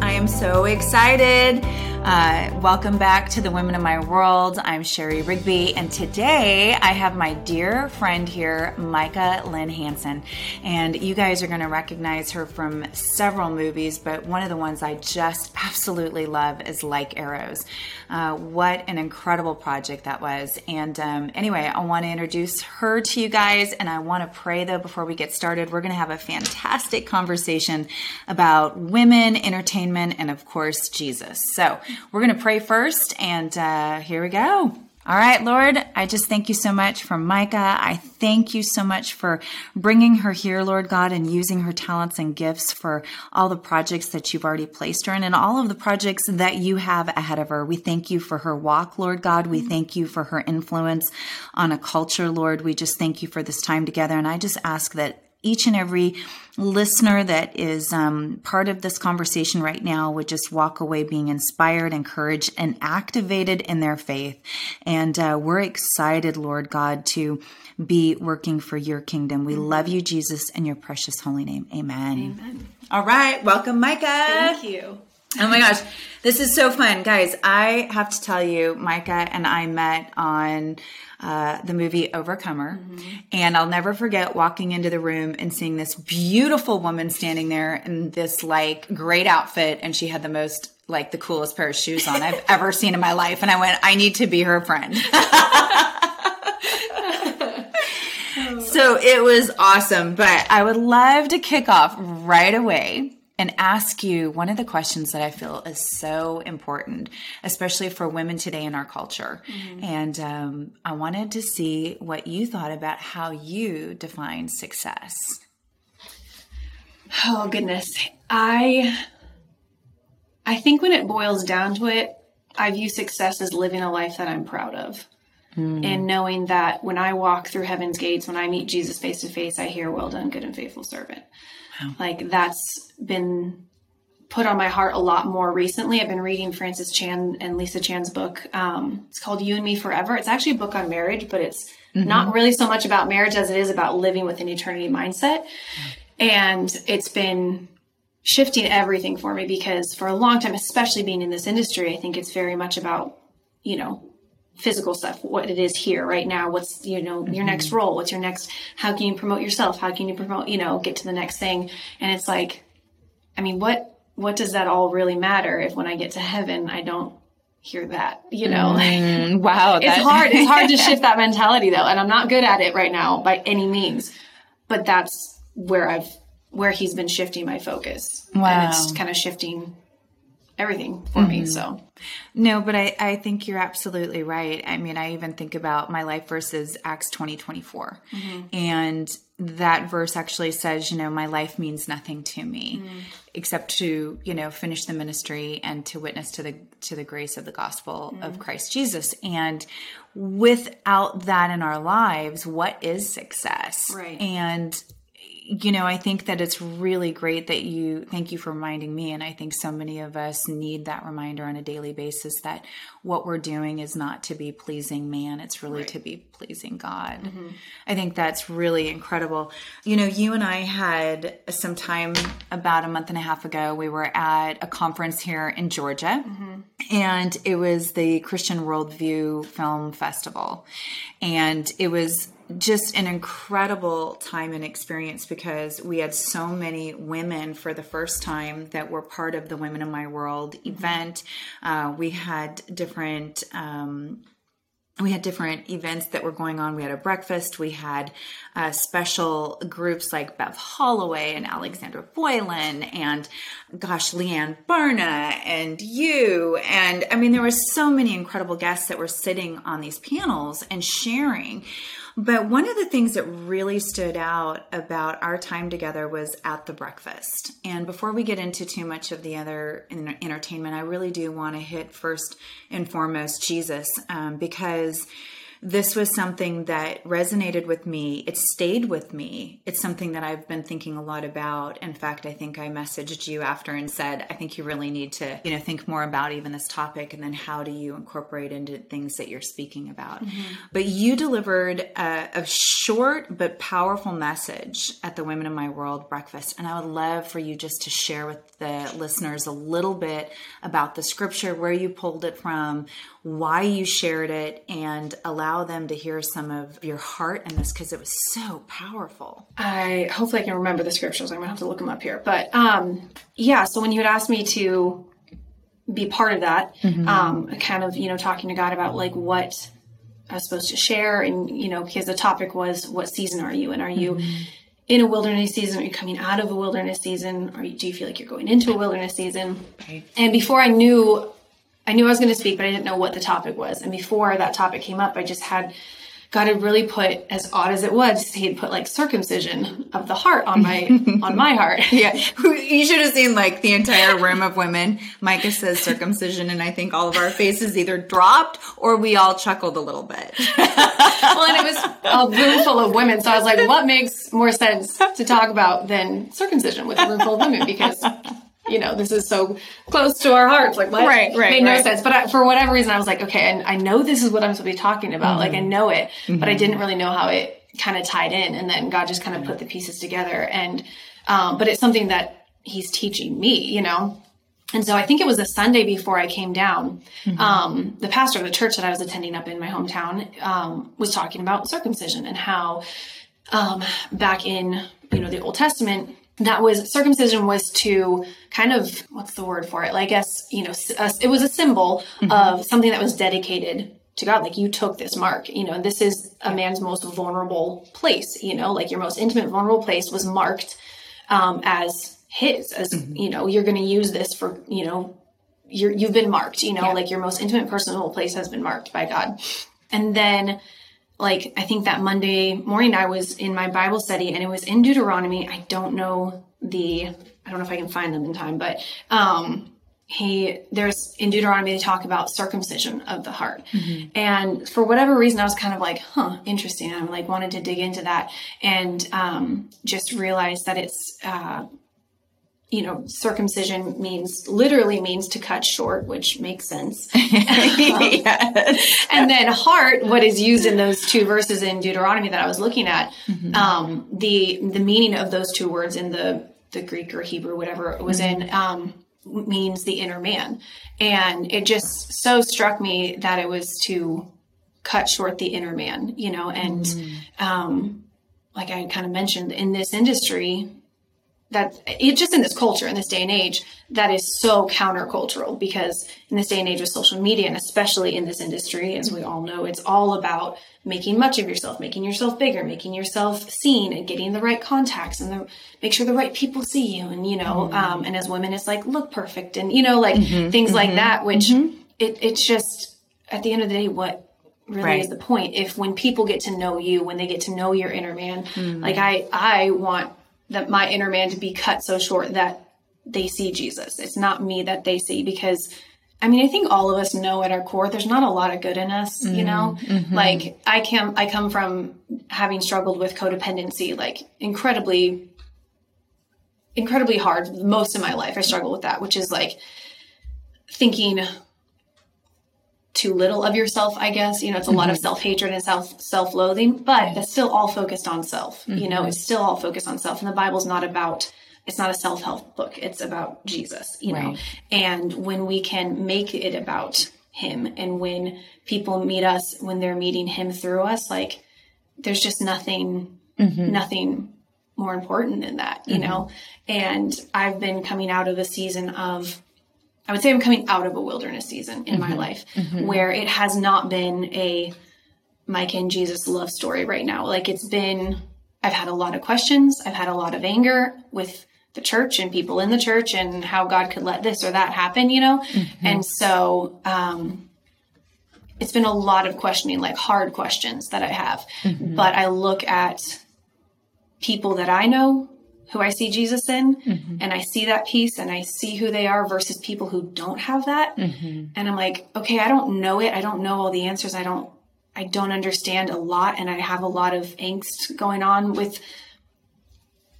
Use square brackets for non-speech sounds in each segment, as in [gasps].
I am so excited. Uh, welcome back to the Women of My World. I'm Shari Rigby, and today I have my dear friend here, Micah Lynn Hanson. And you guys are going to recognize her from several movies, but one of the ones I just [laughs] absolutely love is Like Arrows. Uh, what an incredible project that was. And um, anyway, I want to introduce her to you guys, and I want to pray though before we get started. We're going to have a fantastic conversation about women, entertainment, and of course, Jesus. So, we're going to pray first, and uh, here we go. All right, Lord, I just thank you so much for Micah. I thank you so much for bringing her here, Lord God, and using her talents and gifts for all the projects that you've already placed her in and all of the projects that you have ahead of her. We thank you for her walk, Lord God. We thank you for her influence on a culture, Lord. We just thank you for this time together. And I just ask that each and every listener that is um, part of this conversation right now would just walk away being inspired, encouraged, and activated in their faith. And uh, we're excited, Lord God, to be working for your kingdom. We love you, Jesus, in your precious holy name. Amen. Amen. All right. Welcome, Micah. Thank you. [laughs] Oh my gosh, this is so fun. Guys, I have to tell you, Micah and I met on uh, the movie Overcomer. Mm-hmm. And I'll never forget walking into the room and seeing this beautiful woman standing there in this like great outfit. And she had the most like the coolest pair of shoes on I've [laughs] ever seen in my life. And I went, I need to be her friend. [laughs] so it was awesome. But I would love to kick off right away and ask you one of the questions that I feel is so important, especially for women today in our culture. Mm-hmm. And um, I wanted to see what you thought about how you define success. Oh goodness, I I think when it boils down to it, I view success as living a life that I'm proud of. Mm. And knowing that when I walk through heaven's gates, when I meet Jesus face to face, I hear, Well done, good and faithful servant. Wow. Like that's been put on my heart a lot more recently. I've been reading Francis Chan and Lisa Chan's book. Um, it's called You and Me Forever. It's actually a book on marriage, but it's mm-hmm. not really so much about marriage as it is about living with an eternity mindset. And it's been shifting everything for me because for a long time, especially being in this industry, I think it's very much about, you know, physical stuff what it is here right now what's you know your mm-hmm. next role what's your next how can you promote yourself how can you promote you know get to the next thing? And it's like i mean what what does that all really matter if when i get to heaven i don't hear that you know? Mm, [laughs] wow it's hard it's hard to [laughs] shift that mentality though and i'm not good at it right now by any means but that's where i've where he's been shifting my focus. Wow and it's kind of shifting everything for mm-hmm. me. So, no, but I, I think you're absolutely right. I mean, I even think about my life versus Acts 20 24. Mm-hmm. And that verse actually says, you know, my life means nothing to me mm-hmm. except to, you know, finish the ministry and to witness to the to the grace of the gospel of mm-hmm. Christ Jesus. And without that in our lives, what is success? Right. And you know, I think that it's really great that you thank you for reminding me. And I think so many of us need that reminder on a daily basis that what we're doing is not to be pleasing man, it's really right. to be pleasing God. Mm-hmm. I think that's really incredible. You know, you and I had some time about a month and a half ago, we were at a conference here in Georgia, mm-hmm. and it was the Christian Worldview Film Festival. And it was just an incredible time and experience because we had so many women for the first time that were part of the Women in My World mm-hmm. event. Uh, we had different. Um, we had different events that were going on. We had a breakfast. We had uh, special groups like Bev Holloway and Alexandra Boylan and, gosh, Leanne Barna and you. And I mean, there were so many incredible guests that were sitting on these panels and sharing. But one of the things that really stood out about our time together was at the breakfast. And before we get into too much of the other entertainment, I really do want to hit first and foremost Jesus um, because this was something that resonated with me. It stayed with me. It's something that I've been thinking a lot about. In fact, I think I messaged you after and said, I think you really need to, you know, think more about even this topic and then how do you incorporate into things that you're speaking about. Mm-hmm. But you delivered a, a short but powerful message at the Women in My World breakfast. And I would love for you just to share with the listeners a little bit about the scripture, where you pulled it from, why you shared it, and allow them to hear some of your heart in this because it was so powerful. I hopefully I can remember the scriptures. I'm gonna have to look them up here. But um, yeah, so when you had asked me to be part of that, mm-hmm. um, kind of you know talking to God about like what I was supposed to share, and you know because the topic was what season are you, and are you mm-hmm in a wilderness season? Are you coming out of a wilderness season? Or do you feel like you're going into a wilderness season? Right. And before I knew, I knew I was going to speak, but I didn't know what the topic was. And before that topic came up, I just had God had really put, as odd as it was, he had put like circumcision of the heart on my [laughs] on my heart. Yeah, [laughs] you should have seen like the entire room of women. Micah says circumcision, and I think all of our faces either dropped or we all chuckled a little bit. [laughs] well, and it was a room full of women, so I was like, what makes more sense to talk about than circumcision with a room full of women? Because you know, this is so close to our hearts. Like, what? Right, right. Made right. no sense. But I, for whatever reason, I was like, okay, and I know this is what I'm supposed to be talking about. Mm-hmm. Like, I know it, mm-hmm. but I didn't really know how it kind of tied in. And then God just kind of put the pieces together. And, um, but it's something that He's teaching me, you know? And so I think it was a Sunday before I came down. Mm-hmm. Um, the pastor of the church that I was attending up in my hometown um, was talking about circumcision and how um, back in you know the Old Testament that was circumcision was to kind of what's the word for it like i guess you know it was a symbol mm-hmm. of something that was dedicated to god like you took this mark you know this is a man's most vulnerable place you know like your most intimate vulnerable place was marked um, as his as mm-hmm. you know you're going to use this for you know you're you've been marked you know yeah. like your most intimate personal place has been marked by god and then like I think that Monday morning I was in my Bible study and it was in Deuteronomy. I don't know the I don't know if I can find them in time, but um he there's in Deuteronomy they talk about circumcision of the heart. Mm-hmm. And for whatever reason I was kind of like, huh, interesting. I'm like wanted to dig into that and um just realized that it's uh you know, circumcision means literally means to cut short, which makes sense. yes. [laughs] [laughs] And then heart, what is used in those two verses in Deuteronomy that I was looking at, mm-hmm. um, the the meaning of those two words in the the Greek or Hebrew, whatever it was mm-hmm. in, um, means the inner man, and it just so struck me that it was to cut short the inner man, you know, and mm-hmm. um, like I kind of mentioned in this industry that it just in this culture in this day and age that is so countercultural because in this day and age with social media and especially in this industry as we all know it's all about making much of yourself making yourself bigger making yourself seen and getting the right contacts and the, make sure the right people see you and you know mm-hmm. um, and as women it's like look perfect and you know like mm-hmm. things mm-hmm. like that which mm-hmm. it, it's just at the end of the day what really right. is the point if when people get to know you when they get to know your inner man mm-hmm. like i i want that my inner man to be cut so short that they see Jesus. It's not me that they see because I mean, I think all of us know at our core there's not a lot of good in us, mm-hmm. you know? Mm-hmm. Like I can I come from having struggled with codependency like incredibly incredibly hard most of my life. I struggle with that, which is like thinking too little of yourself, I guess. You know, it's a mm-hmm. lot of mm-hmm. self hatred and self self loathing, but that's still all focused on self. Mm-hmm. You know, mm-hmm. it's still all focused on self. And the Bible's not about it's not a self help book. It's about Jesus, you know. Right. And when we can make it about him and when people meet us when they're meeting him through us, like there's just nothing mm-hmm. nothing more important than that, you mm-hmm. know. And I've been coming out of a season of I would say I'm coming out of a wilderness season in mm-hmm. my life mm-hmm. where it has not been a Mike and Jesus love story right now. Like it's been, I've had a lot of questions. I've had a lot of anger with the church and people in the church and how God could let this or that happen, you know? Mm-hmm. And so, um, it's been a lot of questioning, like hard questions that I have. Mm-hmm. But I look at people that I know who I see Jesus in mm-hmm. and I see that peace and I see who they are versus people who don't have that. Mm-hmm. And I'm like, okay, I don't know it. I don't know all the answers. I don't I don't understand a lot and I have a lot of angst going on with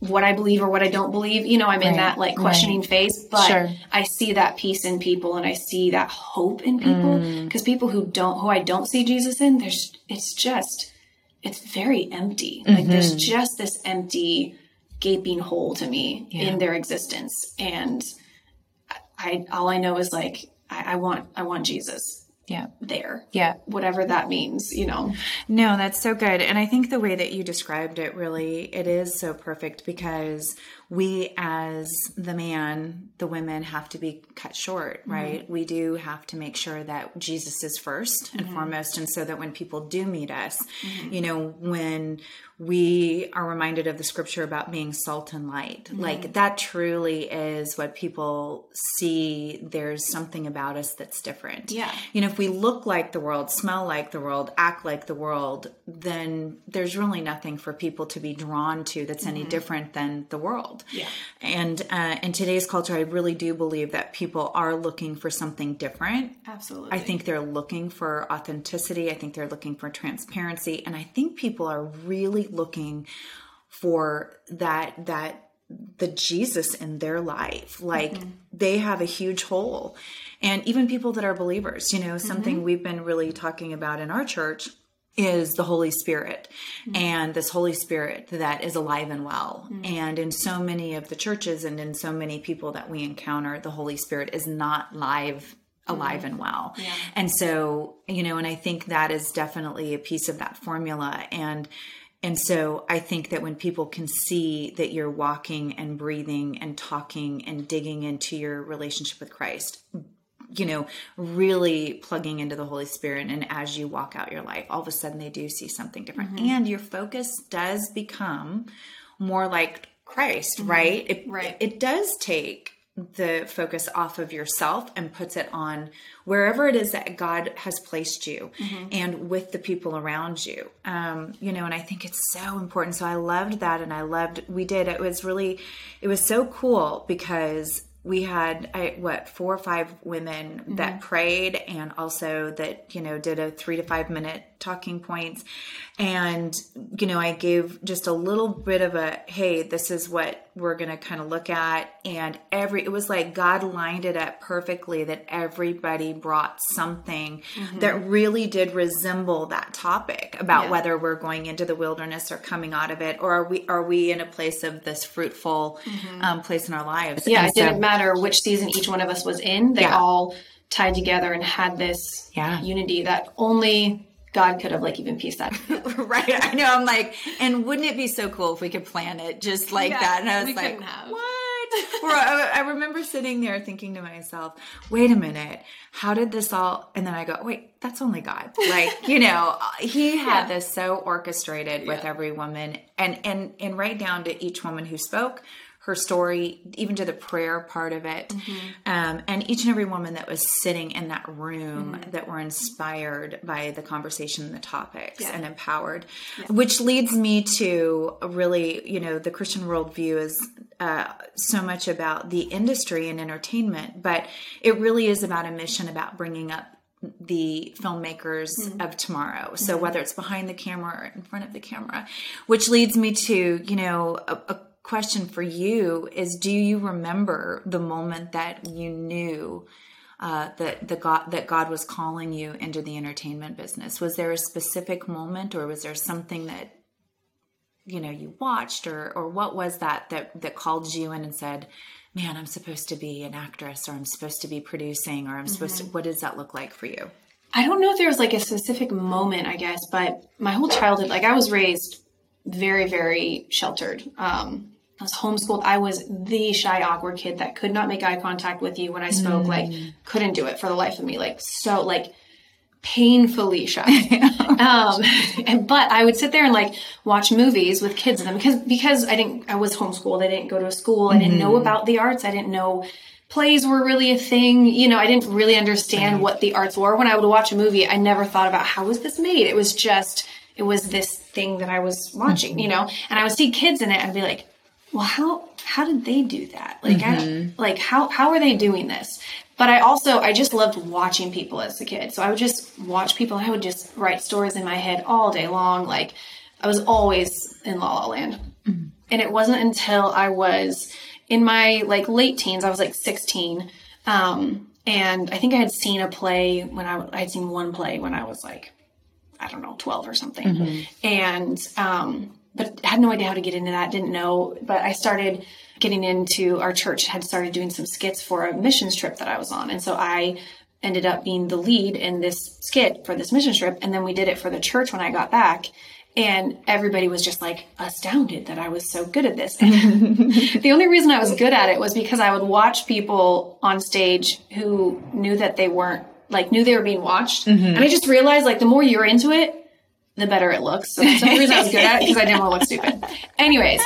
what I believe or what I don't believe. You know, I'm in that like questioning right. phase, but Sure. I see that peace in people and I see that hope in people Mm. because people who don't, who I don't see Jesus in, there's, it's just, it's very empty. Like there's Mm-hmm. just this empty, gaping hole to me in their existence. And I, all I know is like, I, I want, I want Jesus Yeah. there. Yeah. Whatever that means, you know. No, that's so good. And I think the way that you described it really it is so perfect because we as the man, the women have to be cut short, mm-hmm. right? We do have to make sure that Jesus is 1st and mm-hmm. foremost and so that when people do meet us, mm-hmm. you know, when we are reminded of the scripture about being salt and light. Like that truly is what people see there's something about us that's different. Yeah. You know, if we look like the world, smell like the world, act like the world, then there's really nothing for people to be drawn to that's any different than the world. Yeah. And uh, in today's culture, I really do believe that people are looking for something different. Absolutely. I think they're looking for authenticity. I think they're looking for transparency, and I think people are really looking for that that the Jesus in their life. Like they have a huge hole. And even people that are believers, you know, something we've been really talking about in our church is the Holy Spirit mm-hmm. and this Holy Spirit that is alive and well. Mm-hmm. And in so many of the churches and in so many people that we encounter, the Holy Spirit is not live alive mm-hmm. and well. And so, you know, and I think that is definitely a piece of that formula. And and so I think that when people can see that you're walking and breathing and talking and digging into your relationship with Christ, you know, really plugging into the Holy Spirit. And as you walk out your life, all of a sudden they do see something different. Mm-hmm. And your focus does become more like Christ, mm-hmm. right? It, Right. It does take the focus off of yourself and puts it on wherever it is that God has placed you mm-hmm. and with the people around you. Um, you know, and I think it's so important. So I loved that and I loved we did. It was really it was so cool because we had I, what four or five women that mm-hmm. prayed and also that you know did a three to five minute talking points and you know i gave just a little bit of a hey this is what we're going to kind of look at and every it was like god lined it up perfectly that everybody brought something that really did resemble that topic about Yeah. whether we're going into the wilderness or coming out of it or are we are we in a place of this fruitful um, place in our lives Yeah, And it didn't matter which season each one of us was in. They Yeah. all tied together and had this Yeah. unity that only God could have like even pieced that. [laughs] right. [laughs] I know i'm like and wouldn't it be so cool if we could plan it just like Yeah, that? And i was like what? [laughs] Or I, I remember sitting there thinking to myself wait a minute. How did this all and then i go wait that's only god. Like you know he had Yeah. this so orchestrated with Yeah. every woman. And and and right down to each woman who spoke her story, even to the prayer part of it, Mm-hmm. um, and each and every woman that was sitting in that room Mm-hmm. that were inspired by the conversation and the topics Yeah. and empowered, which leads me to really, you know, the Christian worldview is uh, so much about the industry and entertainment, but it really is about a mission about bringing up the filmmakers of tomorrow. So whether it's behind the camera or in front of the camera, which leads me to, you know, a, a question for you is do you remember the moment that you knew uh, that the God that God was calling you into the entertainment business? Was there a specific moment, or was there something that you know you watched, or or what was that that that called you in and said, "Man, I'm supposed to be an actress, or I'm supposed to be producing, or I'm supposed to." What does that look like for you? I don't know if there was like a specific moment, I guess, but my whole childhood, like I was raised very, very sheltered. Um, I was homeschooled. I was the shy, awkward kid that could not make eye contact with you when I spoke. Mm. Like, couldn't do it for the life of me. Like, so, like, painfully shy. [laughs] um, and, but I would sit there and like watch movies with kids in them because because I didn't. I was homeschooled. I didn't go to a school. I didn't know mm-hmm. about the arts. I didn't know plays were really a thing. You know, I didn't really understand what the arts were. When I would watch a movie, I never thought about how was this made. It was just it was this thing that I was watching. Mm-hmm. You know, and I would see kids in it and be like, well, how how did they do that? Like, I, like how how are they doing this? but I also I just loved watching people as a kid. So I would just watch people. I would just write stories in my head all day long. Like I was always in La La Land, mm-hmm. and it wasn't until I was in my like late teens. I was like sixteen, um, and I think I had seen a play when I I had seen one play when I was like I don't know twelve or something, mm-hmm. and um, but had no idea how to get into that. Didn't know, but I started getting into our church had started doing some skits for a missions trip that I was on. And so I ended up being the lead in this skit for this mission trip. And then we did it for the church when I got back. And everybody was just like astounded that I was so good at this. [laughs] the only reason I was good at it was because I would watch people on stage who knew that they weren't like knew they were being watched. Mm-hmm. And I just realized like the more you're into it, the better it looks. So that's the reason I was good at it because I didn't want to look stupid. Anyways,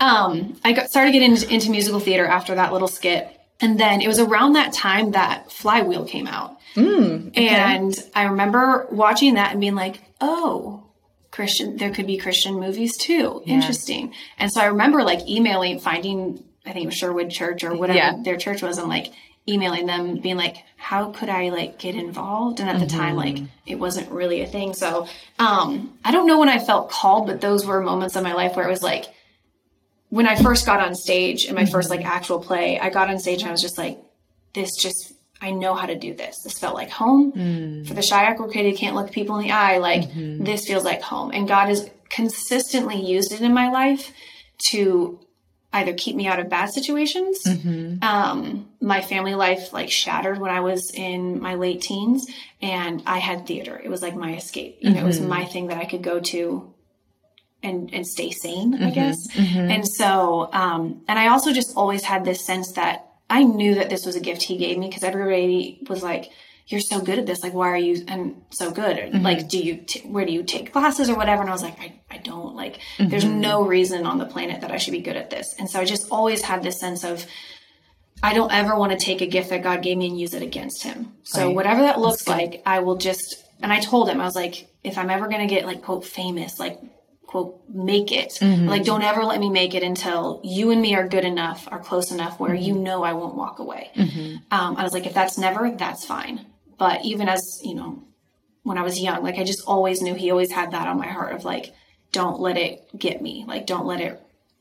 um, I got, started getting into, into, musical theater after that little skit. And then it was around that time that Flywheel came out. Mm, okay. And I remember watching that and being like, oh, Christian, there could be Christian movies too. Yeah. Interesting. And so I remember like emailing, finding, I think it was Sherwood Church or whatever yeah. their church was, and like emailing them being like how could i like get involved and at mm-hmm. the time like mm-hmm. it wasn't really a thing so um i don't know when i felt called but those were moments in my life where it was like when i first got on stage in my mm-hmm. first like actual play i got on stage and i was just like this just i know how to do this this felt like home mm. for the shy awkward kid who can't look people in the eye like mm-hmm. this feels like home and god has consistently used it in my life to either keep me out of bad situations. Mm-hmm. Um, my family life like shattered when I was in my late teens, and I had theater. It was like my escape. You mm-hmm. know, it was mm-hmm. my thing that I could go to and and stay sane, mm-hmm. I guess. Mm-hmm. And so, um, and I also just always had this sense that I knew that this was a gift He gave me because everybody was like you're so good at this. Like, why are you and so good? Mm-hmm. Like, do you, t- where do you take classes or whatever? And I was like, I, I don't like, mm-hmm. there's no reason on the planet that I should be good at this. And so I just always had this sense of, I don't ever want to take a gift that God gave me and use it against him. So right. whatever that looks like, I will just, and I told him, I was like, if I'm ever going to get like quote famous, like quote make it mm-hmm. like don't ever let me make it until you and me are good enough are close enough where mm-hmm. you know i won't walk away mm-hmm. um, i was like if that's never that's fine but even as, you know, when I was young, like I just always knew he always had that on my heart of like, don't let it get me. Like, don't let it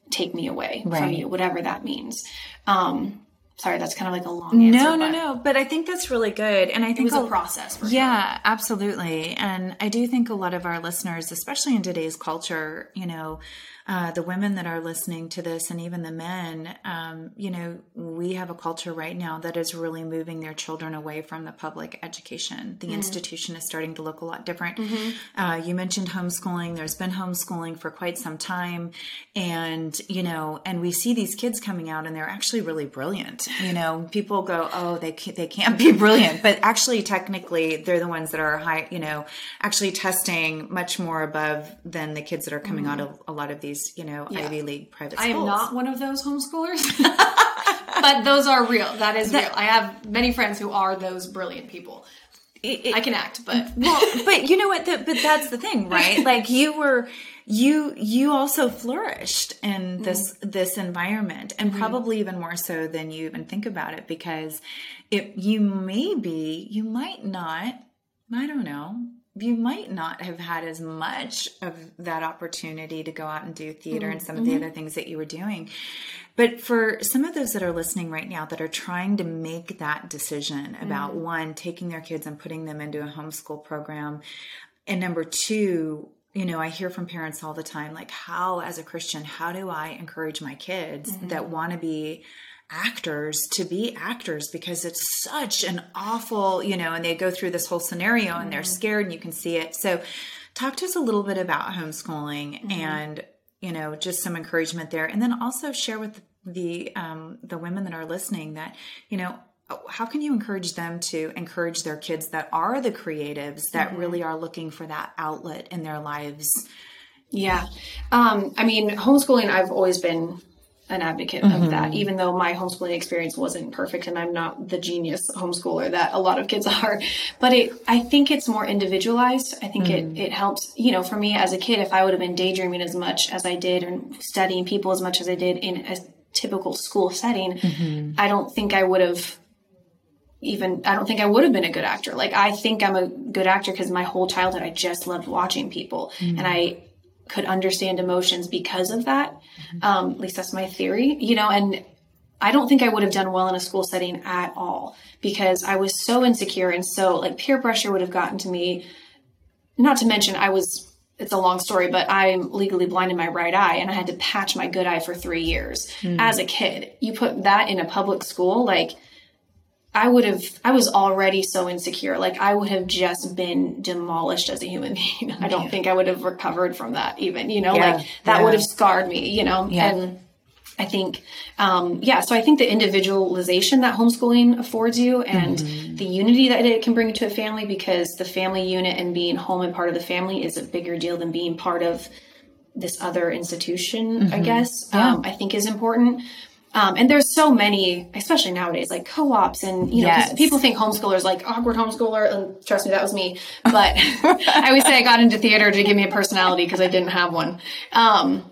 take me away right. from you, whatever that means. Um, sorry, that's kind of like a long answer. No, no, no. But I think that's really good. And I think it was a process. yeah, absolutely. And I do think a lot of our listeners, especially in today's culture, you know, uh, the women that are listening to this and even the men, um, you know, we have a culture right now that is really moving their children away from the public education. The mm-hmm. institution is starting to look a lot different. Mm-hmm. Uh, you mentioned homeschooling. There's been homeschooling for quite some time. And, you know, and we see these kids coming out and they're actually really brilliant. You know, people go, oh, they can't, they can't be brilliant, but actually, technically, they're the ones that are high, you know, actually testing much more above than the kids that are coming mm-hmm. out of a lot of these these, you know, yeah. Ivy League private schools. I am not one of those homeschoolers, [laughs] but those are real. That is that, real. I have many friends who are those brilliant people. It, it, I can act, but well, but you know what? The, but that's the thing, right? [laughs] like you were, you you also flourished in this mm-hmm. this environment, and mm-hmm. probably even more so than you even think about it, because if you maybe you might not, I don't know, you might not have had as much of that opportunity to go out and do theater mm-hmm. and some of the mm-hmm. other things that you were doing. But for some of those that are listening right now that are trying to make that decision about mm-hmm. one, taking their kids and putting them into a homeschool program, and number two, you know, I hear from parents all the time, like, how, as a Christian, how do I encourage my kids mm-hmm. that want to be actors to be actors because it's such an awful, you know, and they go through this whole scenario and they're mm-hmm. scared and you can see it. So, talk to us a little bit about homeschooling mm-hmm. and, you know, just some encouragement there. And then also share with the um, the women that are listening that, you know, how can you encourage them to encourage their kids that are the creatives that mm-hmm. really are looking for that outlet in their lives? Yeah. Um, I mean, homeschooling, I've always been an advocate mm-hmm. of that, mm-hmm. even though my homeschooling experience wasn't perfect and I'm not the genius homeschooler that a lot of kids [laughs] are. But it, I think it's more individualized. I think mm-hmm. it, it helps, you know, for me as a kid, if I would have been daydreaming as much as I did and studying people as much as I did in a typical school setting, mm-hmm. I don't think I would have even I don't think I would have been a good actor. Like I think I'm a good actor because my whole childhood I just loved watching people mm-hmm. and I could understand emotions because of that. Mm-hmm. Um, at least that's my theory, you know, and I don't think I would have done well in a school setting at all because I was so insecure and so like peer pressure would have gotten to me. Not to mention I was it's a long story, but I'm legally blind in my right eye and I had to patch my good eye for three years mm. as a kid. You put that in a public school, like I would have, I was already so insecure. Like I would have just been demolished as a human [laughs] being. I don't yeah. think I would have recovered from that even, you know, yeah. like that yeah. would have scarred me, you know, and I think, um, yeah, so I think the individualization that homeschooling affords you and mm-hmm. the unity that it can bring to a family because the family unit and being home and part of the family is a bigger deal than being part of this other institution, mm-hmm. I guess, um, I think is important. Um, and there's so many, especially nowadays, like co-ops and, you know, yes. people think homeschoolers like awkward homeschooler. And trust me, that was me. But [laughs] I always say I got into theater to give me a personality because I didn't have one. Um,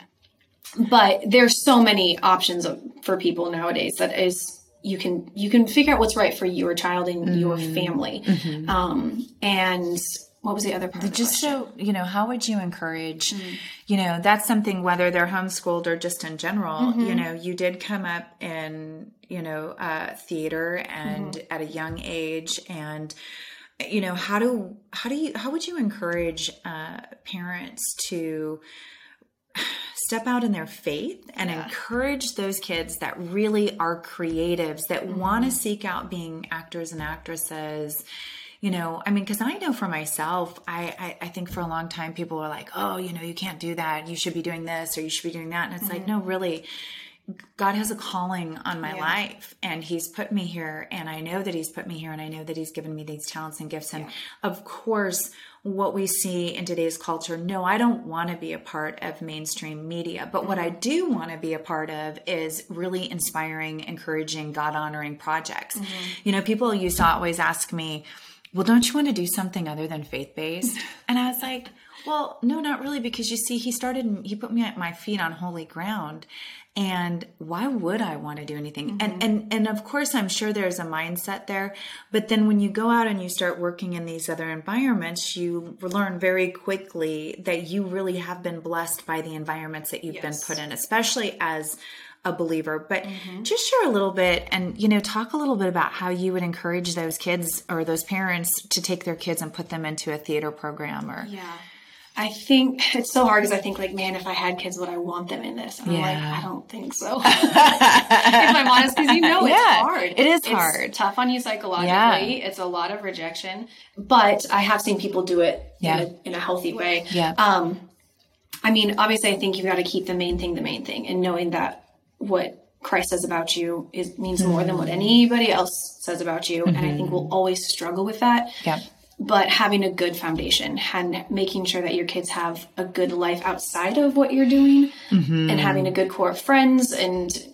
but there's so many options for people nowadays that is you can you can figure out what's right for your child and mm-hmm. your family mm-hmm. um, and what was the other part just so you know how would you encourage mm-hmm. you know that's something whether they're homeschooled or just in general mm-hmm. you know you did come up in you know uh, theater and mm-hmm. at a young age and you know how do how do you how would you encourage uh, parents to step out in their faith and yeah. encourage those kids that really are creatives that mm-hmm. want to seek out being actors and actresses you know i mean because i know for myself I, I, I think for a long time people were like oh you know you can't do that you should be doing this or you should be doing that and it's mm-hmm. like no really God has a calling on my yeah. life and he's put me here and I know that he's put me here and I know that he's given me these talents and gifts and yeah. of course what we see in today's culture no I don't want to be a part of mainstream media but mm-hmm. what I mm-hmm. do want to be a part of is really inspiring encouraging God honoring projects mm-hmm. you know people used to always ask me well don't you want to do something other than faith based [laughs] and I was like well, no, not really, because you see, he started, he put me at my feet on holy ground. And why would I want to do anything? Mm-hmm. And, and, and of course, I'm sure there's a mindset there. But then when you go out and you start working in these other environments, you learn very quickly that you really have been blessed by the environments that you've yes. been put in, especially as a believer but mm-hmm. just share a little bit and you know talk a little bit about how you would encourage those kids or those parents to take their kids and put them into a theater program or yeah I think [laughs] it's so hard because I think like, man, if I had kids, would I want them in this? And yeah. I'm like, I don't think so. [laughs] [laughs] if I'm honest, because you know it's hard. It is it's hard. Tough on you psychologically. Yeah. It's a lot of rejection, but I have seen people do it yeah. in, a, in a healthy way. Yeah. Um, I mean, obviously, I think you've got to keep the main thing the main thing, and knowing that what Christ says about you is means more than what mm-hmm. anybody else says about you, mm-hmm. and I think mm-hmm. we'll always struggle with that. Yeah but having a good foundation and making sure that your kids have a good life outside of what you're doing mm-hmm. and having a good core of friends and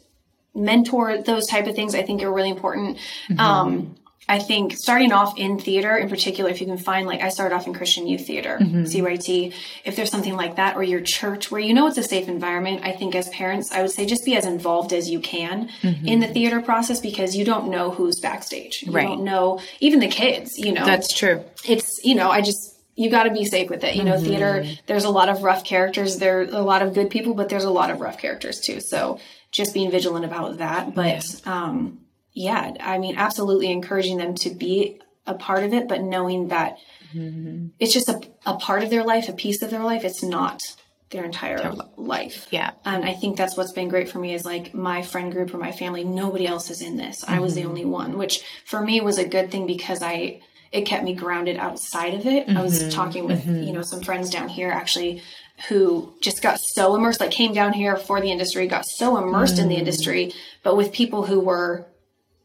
mentor those type of things i think are really important mm-hmm. um, I think starting off in theater in particular, if you can find like I started off in Christian Youth Theater, mm-hmm. CYT, if there's something like that, or your church where you know it's a safe environment, I think as parents, I would say just be as involved as you can mm-hmm. in the theater process because you don't know who's backstage. You right. don't know even the kids, you know. That's true. It's you know, I just you got to be safe with it. You know, mm-hmm. theater, there's a lot of rough characters. There are a lot of good people, but there's a lot of rough characters too. So just being vigilant about that. But, um, yeah, I mean, absolutely encouraging them to be a part of it, but knowing that mm-hmm. it's just a, a part of their life, a piece of their life. It's not their entire totally. life. Yeah. And I think that's what's been great for me is like my friend group or my family, nobody else is in this. Mm-hmm. I was the mm-hmm. only one, which for me was a good thing because I, it kept me grounded outside of it. Mm-hmm. I was mm-hmm. talking with, mm-hmm. you know, some friends down here actually who just got so immersed, like came down here for the industry, got so immersed in the mm. industry, but with people who were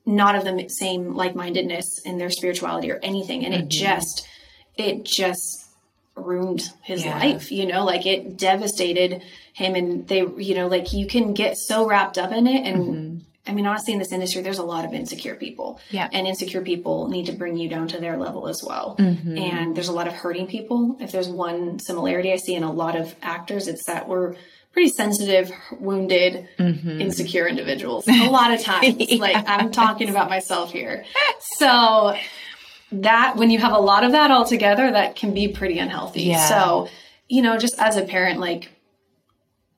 not of the same like-mindedness in their spirituality or anything and mm-hmm. it just it just ruined his yeah. life you know like it devastated him and they you know like you can get so wrapped up in it and mm-hmm. I mean, honestly, in this industry, there's a lot of insecure people. Yeah. And insecure people need to bring you down to their level as well. Mm-hmm. And there's a lot of hurting people. If there's one similarity I see in a lot of actors, it's that we're pretty sensitive, wounded, mm-hmm. insecure individuals. A lot of times, [laughs] yeah. like I'm talking about myself here. So that when you have a lot of that all together, that can be pretty unhealthy. Yeah. So, you know, just as a parent, like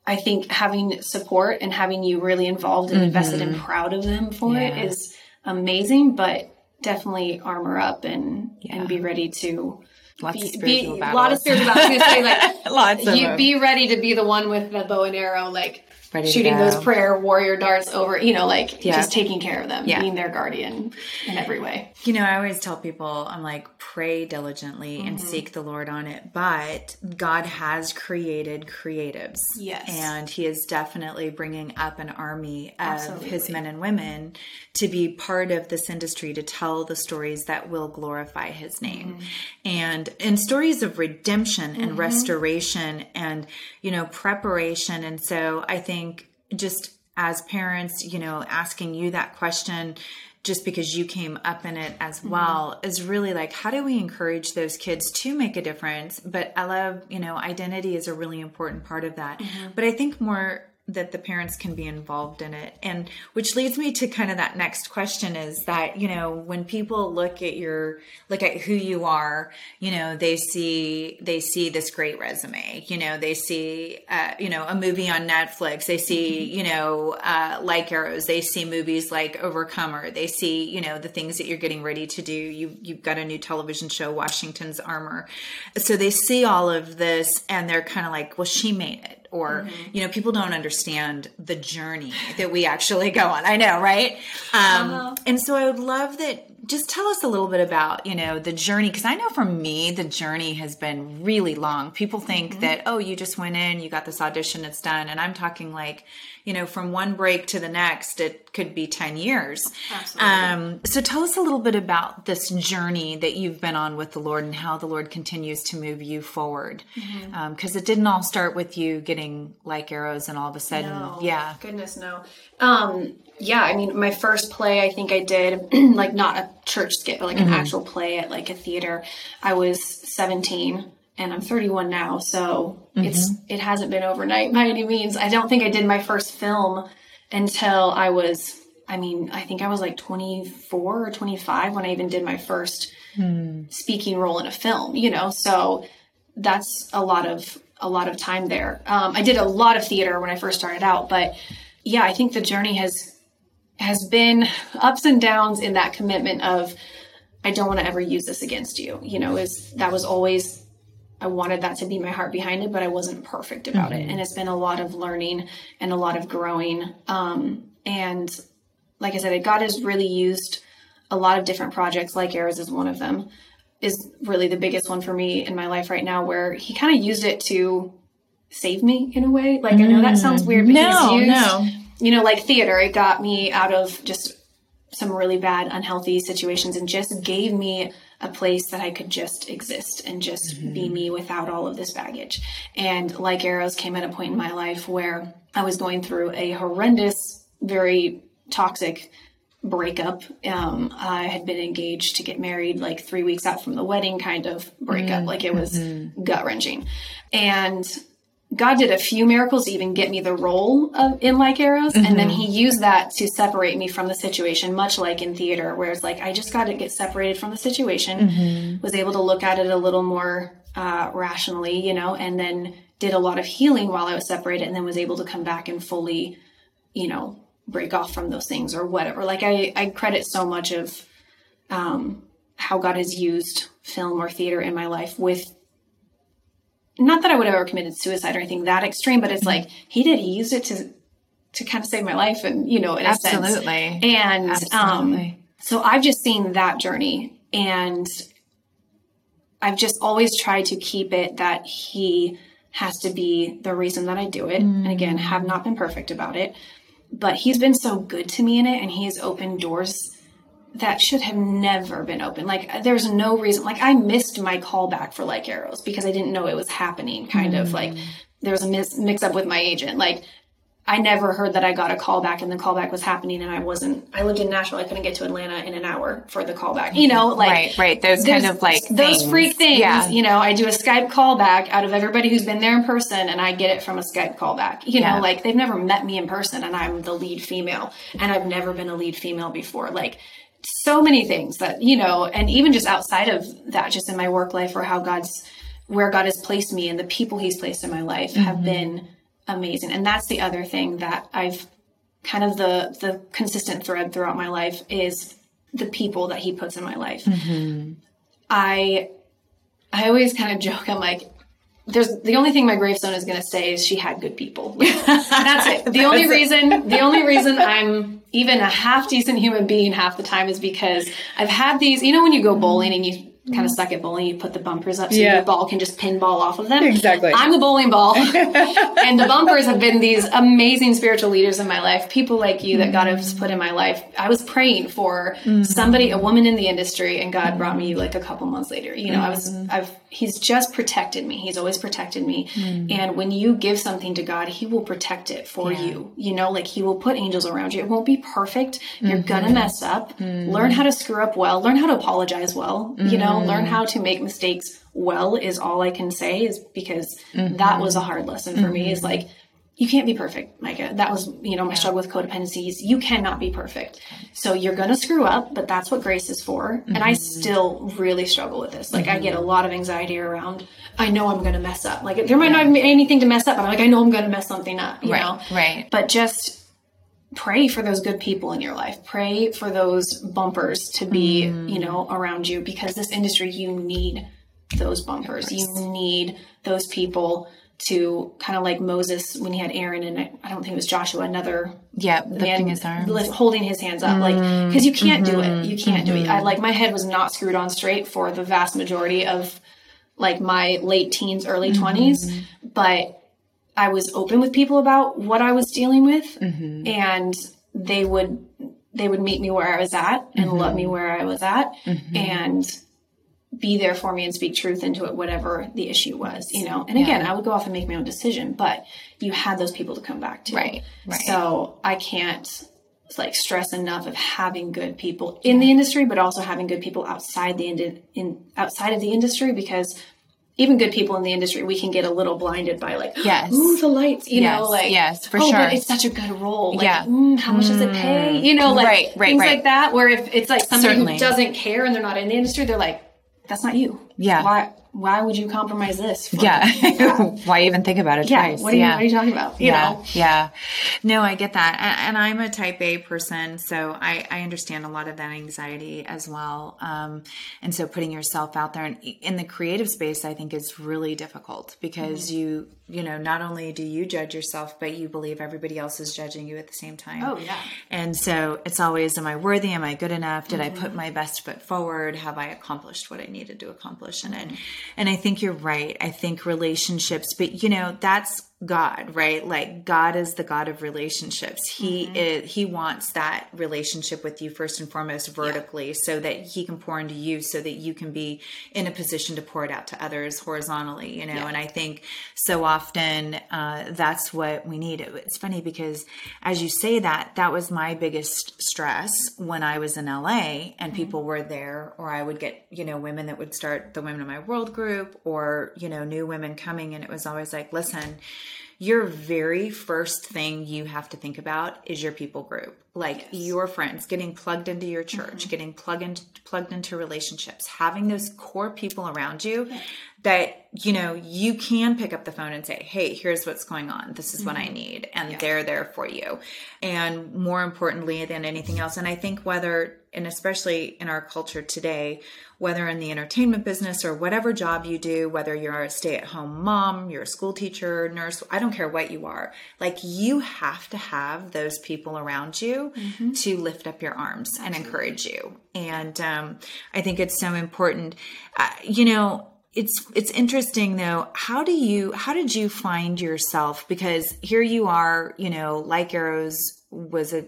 I think having support and having you really involved and mm-hmm. invested and proud of them for yeah. it is amazing, but definitely armor up and and be ready to Lots be, of spiritual be, battles. A lot of spiritual battles. Say, like, [laughs] of you them. be ready to be the one with the bow and arrow, like Ready shooting those prayer warrior darts over, you know, like yeah. just taking care of them, yeah. being their guardian in every way. You know, I always tell people, I'm like, pray diligently mm-hmm. and seek the Lord on it. But God has created creatives. Yes. And He is definitely bringing up an army of Absolutely. His men and women to be part of this industry to tell the stories that will glorify His name. Mm-hmm. And in stories of redemption and mm-hmm. restoration and, you know, preparation. And so I think think just as parents, you know, asking you that question just because you came up in it as mm-hmm. well mm-hmm. is really like how do we encourage those kids to make a difference but i love you know identity is a really important part of that mm-hmm. but i think more that the parents can be involved in it. And which leads me to kind of that next question is that you know when people look at your look at who you are you know they see they see this great resume you know they see uh, you know a movie on netflix they see mm-hmm. you know uh, like arrows they see movies like overcomer they see you know the things that you're getting ready to do. You you've got a new television show washington's armor. So they see all of this and they're kind of like well she made it or mm-hmm. you know people don't understand the journey that we actually go on i know right um, uh-huh. and so i would love that just tell us a little bit about you know the journey because i know for me the journey has been really long. People think mm-hmm. that oh you just went in you got this audition it's done. And i'm talking like you know from one break to the next it could be 10 years. Um, so tell us a little bit about this journey that you've been on with the lord and how the lord continues to move you forward. Because mm-hmm. um, it didn't all start with you getting like arrows and all of a sudden no. yeah. Goodness no. Um, yeah, I mean, my first play I think I did, [clears throat] like not a church skit, but like mm-hmm. an actual play at like a theater. I was 17 and I'm 31 now, so mm-hmm. it's it hasn't been overnight by any means. I don't think I did my first film until I was I mean, I think I was like 24 or 25 when I even did my first mm. speaking role in a film, you know. So that's a lot of a lot of time there. Um, I did a lot of theater when I first started out, but yeah, I think the journey has has been ups and downs in that commitment of I don't want to ever use this against you. You know, is that was always I wanted that to be my heart behind it, but I wasn't perfect about mm-hmm. it. And it's been a lot of learning and a lot of growing. Um, and like I said, God has really used a lot of different projects, like Arrows is one of them, is really the biggest one for me in my life right now, where He kind of used it to save me in a way. Like I know that sounds weird, but no, He's used no you know, like theater, it got me out of just some really bad, unhealthy situations and just gave me a place that I could just exist and just mm-hmm. be me without all of this baggage. And like arrows came at a point in my life where I was going through a horrendous, very toxic breakup. Um, I had been engaged to get married like three weeks out from the wedding kind of breakup. Mm-hmm. Like it was mm-hmm. gut wrenching. And God did a few miracles to even get me the role of in like arrows, mm-hmm. and then mm-hmm. He used that to separate me from the situation, much like in theater, where it's like I just got to get separated from the situation, mm-hmm. was able to look at it a little more uh, rationally, you know, and then did a lot of healing while I was separated, and then was able to come back and fully, you know, break off from those things or whatever. Like I, I credit so much of um, how God has used film or theater in my life with not that I would have ever committed suicide or anything that extreme, but it's like he did. He used it to to kind of save my life, and you know, in absolutely. a sense. And absolutely. Um, so I've just seen that journey, and I've just always tried to keep it that he has to be the reason that I do it. Mm. And again, have not been perfect about it, but he's been so good to me in it, and he has opened doors that should have never been open. Like there's no reason. Like I missed my callback for like arrows because I didn't know it was happening. Kind mm. of like there was a mis- mix up with my agent. Like I never heard that I got a callback and the callback was happening and I wasn't I lived in Nashville. I couldn't get to Atlanta in an hour for the callback. You know, like right, right. Those kind of like those things. freak things. Yeah. You know, I do a Skype callback out of everybody who's been there in person and I get it from a Skype callback. You know, like they've never met me in person and I'm the lead female and I've never been a lead female before. Like so many things that, you know, and even just outside of that, just in my work life or how God's where God has placed me and the people he's placed in my life have Mm-hmm. been amazing. And that's the other thing that I've kind of the the consistent thread throughout my life is the people that he puts in my life. Mm-hmm. I I always kind of [laughs] joke. I'm like, there's the only thing my gravestone is going to say is she had good people. [laughs] That's it. The only reason the only reason I'm even a half decent human being half the time is because I've had these. You know, when you go bowling and you kind of suck at bowling, you put the bumpers up so Yeah. your ball can just pinball off of them. Exactly. I'm the bowling ball, [laughs] and the bumpers have been these amazing spiritual leaders in my life. People like you that God has put in my life. I was praying for mm. somebody, a woman in the industry, and God brought me like a couple months later. You know, I was, mm-hmm. I've, He's just protected me. He's always protected me. Hmm. And when you give something to God, He will protect it for you. You know, like He will put angels around you. It won't be perfect. You're mm-hmm. gonna mess up. Hmm. Learn how to screw up well. Learn how to apologize well. You know, hmm. learn how to make mistakes well is all I can say is because mm-hmm. that was a hard lesson for me is mm-hmm. like you can't be perfect, Micah. That was, you know, my struggle with codependencies. You cannot be perfect. So you're going to screw up, but that's what grace is for. And I mm-hmm. still really struggle with this. Like I get a mm-hmm. lot of anxiety around, I know I'm going to mess up. Like there might not be anything to mess up, but I'm like, I know I'm going to mess something up, you Right, know? right. But just pray for those good people in your life. Pray for those bumpers to be, mm-hmm. you know, around you because this industry, you need those bumpers. You need those people to kind of like Moses when he had Aaron and I I don't think it was Joshua, another Yeah, lifting man his arms. lift- holding his hands up, like because you can't do it. You can't do it. Mm-hmm. I like my head was not screwed on straight for the vast majority of like my late teens, early mm-hmm. 20s but I was open with people about what I was dealing with, mm-hmm. and they would they would meet me where I was at and love me where I was at, and be there for me and speak truth into it, whatever the issue was, you know. And again, I would go off and make my own decision, but you had those people to come back to, Right, right. So I can't like stress enough of having good people in the industry, but also having good people outside the in outside of the industry because even good people in the industry, we can get a little blinded by like, [gasps] Yes. ooh, the lights, you Yes, know, like, yes, for oh, sure. but it's such a good role. Like, Yeah. mm, how much does it pay? You know, like Right, right, things right. like that. Where if it's like somebody Certainly. who doesn't care and they're not in the industry, they're like, that's not you. Yeah. Why? Why would you compromise this? [laughs] Yeah. Why even think about it Yeah. twice? What are, you, yeah. what are you talking about? You yeah, know. yeah. No, I get that, and, and I'm a Type A person, so I, I understand a lot of that anxiety as well. Um, and so putting yourself out there and in the creative space, I think is really difficult because Mm-hmm. you, you know, not only do you judge yourself, but you believe everybody else is judging you at the same time. Oh, yeah. And so it's always, am I worthy? Am I good enough? Did Mm-hmm. I put my best foot forward? Have I accomplished what I needed to accomplish in it? And I think you're right. I think relationships, but you know, that's God, right? Like God is the God of relationships. He is, he wants that relationship with you first and foremost vertically so that he can pour into you so that you can be in a position to pour it out to others horizontally, you know? And I think so often, uh, that's what we need. It's funny because as you say that, that was my biggest stress when I was in LA and people were there, or I would get, you know, women that would start the Women of My World group or, you know, new women coming. And it was always like, listen, your very first thing you have to think about is your people group. Like your friends getting plugged into your church mm-hmm. getting plugged into plugged into relationships having those core people around you that you know you can pick up the phone and say hey here's what's going on. This is what i mm-hmm. need and they're there for you. And more importantly than anything else and i think whether and especially in our culture today whether in the entertainment business or whatever job you do whether you're a stay-at-home mom you're a school teacher nurse i don't care what you are like you have to have those people around you to lift up your arms and encourage you. And um, i think it's so important. Uh, you know it's it's interesting though how do you how did you find yourself? Because here you are you know like arrows was a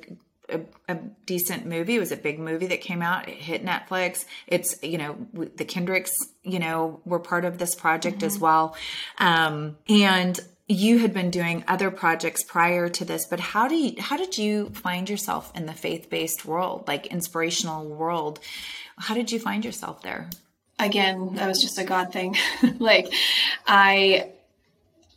a, a decent movie. It was a big movie that came out. It hit Netflix. It's you know the Kendricks you know were part of this project as well, um, and you had been doing other projects prior to this, but how do you how did you find yourself in the faith-based world, like inspirational world? How did you find yourself there? Again, that was just a God thing. [laughs] like I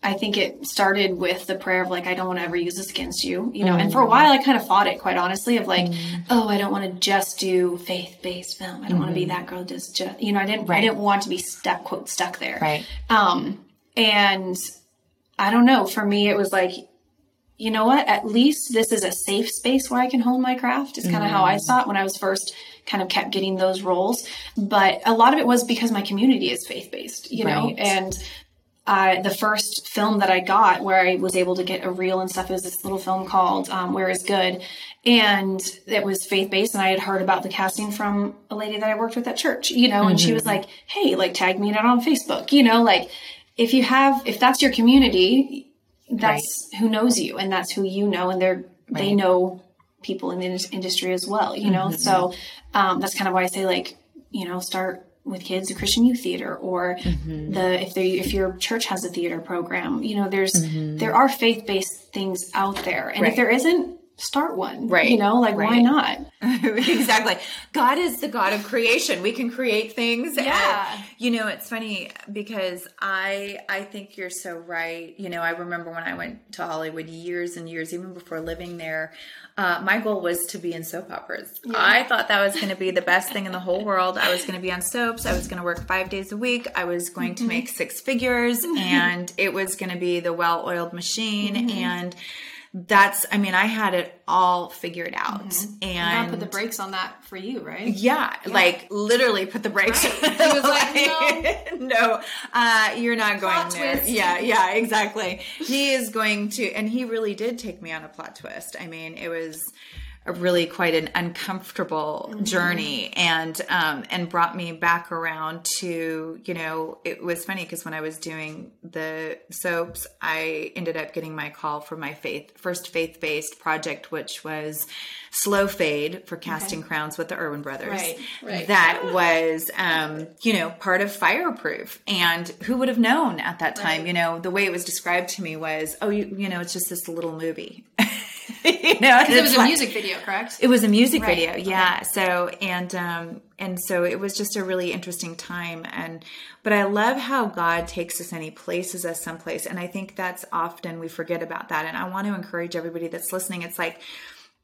I think it started with the prayer of like, I don't want to ever use this against you, you know. Mm. And for a while, I kind of fought it, quite honestly, of like, mm. oh, I don't want to just do faith based film. I don't mm-hmm. want to be that girl just, just, you know. I didn't, right. I didn't want to be stuck, quote, stuck there. Right. Um, and I don't know. For me, it was like, you know what? At least this is a safe space where I can hone my craft. Is kind of mm. how I mm. saw it when I was first kind of kept getting those roles. But a lot of it was because my community is faith based, you right. know, and uh, the first film that I got where I was able to get a reel and stuff was this little film called um, Where is Good. And it was faith based. And I had heard about the casting from a lady that I worked with at church, you know, and mm-hmm. she was like, hey, like tag me in it on Facebook, you know, like if you have, if that's your community, that's right. who knows you and that's who you know. And they're, right. they know people in the industry as well, you know? Mm-hmm. So um, that's kind of why I say, like, you know, start with kids the christian youth theater or mm-hmm. the if they if your church has a theater program you know there's mm-hmm. there are faith-based things out there and right. if there isn't start one right you know like right. why not [laughs] exactly god is the god of creation we can create things yeah and, you know it's funny because i i think you're so right you know i remember when i went to hollywood years and years even before living there uh, my goal was to be in soap operas. Yeah. I thought that was going to be the best thing in the whole world. I was going to be on soaps. I was going to work five days a week. I was going to mm-hmm. make six figures, and it was going to be the well oiled machine. Mm-hmm. And that's i mean i had it all figured out. Mm-hmm. and put the brakes on that for you right? Yeah, yeah. like literally put the brakes right. [laughs] he was [laughs] like no. [laughs] No uh, you're not going plot there yeah yeah exactly. He is going to and he really did take me on a plot twist. I mean it was a really quite an uncomfortable mm-hmm. journey and um, and brought me back around to you know it was funny because when I was doing the soaps I ended up getting my call for my faith first faith based project which was slow fade for casting okay. crowns with the Erwin brothers right, right. that was um, you know part of fireproof and who would have known at that time right. you know the way it was described to me was oh you, you know it's just this little movie [laughs] [laughs] you know, it was a music video, correct? It was a music right. video, yeah. Okay. So and um and so it was just a really interesting time and but I love how God takes us and he places us someplace and I think that's often we forget about that and I want to encourage everybody that's listening. It's like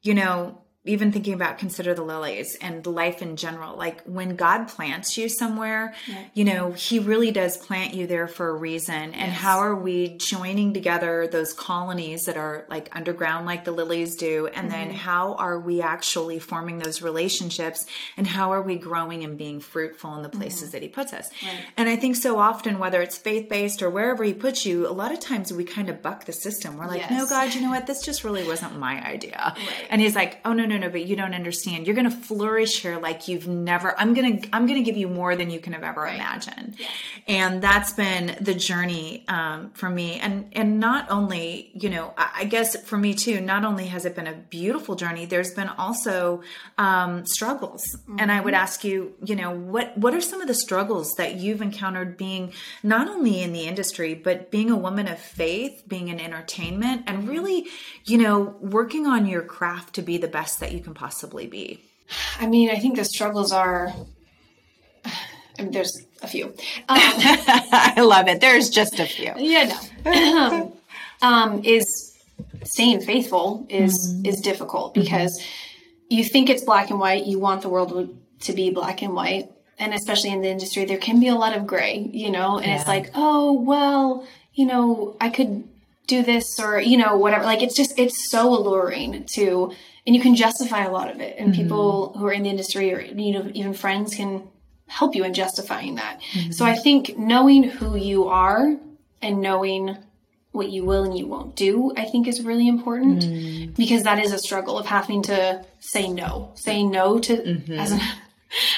you know, even thinking about consider the lilies and life in general like when god plants you somewhere yeah. you know he really does plant you there for a reason and yes. how are we joining together those colonies that are like underground like the lilies do and mm-hmm. then how are we actually forming those relationships and how are we growing and being fruitful in the places mm-hmm. that he puts us right. and i think so often whether it's faith-based or wherever he puts you a lot of times we kind of buck the system we're like yes. no god you know what this just really wasn't my idea right. and he's like oh no no no, no, but you don't understand. You're going to flourish here like you've never. I'm going to I'm going to give you more than you can have ever right. imagined. Yeah. And that's been the journey um, for me. And and not only you know, I, I, guess for me too. Not only has it been a beautiful journey, there's been also um, struggles. Mm-hmm. And I would mm-hmm. ask you, you know, what what are some of the struggles that you've encountered being not only in the industry but being a woman of faith, being in entertainment, and really, you know, working on your craft to be the best that you can possibly be? I mean, I think the struggles are. I mean, there's a few. Um, [laughs] I love it. There's just a few. Yeah, no. um, is staying faithful is mm-hmm. is difficult because mm-hmm. you think it's black and white. You want the world to be black and white, and especially in the industry, there can be a lot of gray. You know, and yeah. it's like, oh well, you know, I could do this or you know whatever. Like it's just it's so alluring to and you can justify a lot of it and mm-hmm. people who are in the industry or you know even friends can help you in justifying that mm-hmm. so i think knowing who you are and knowing what you will and you won't do i think is really important mm-hmm. because that is a struggle of having to say no say no to mm-hmm. as an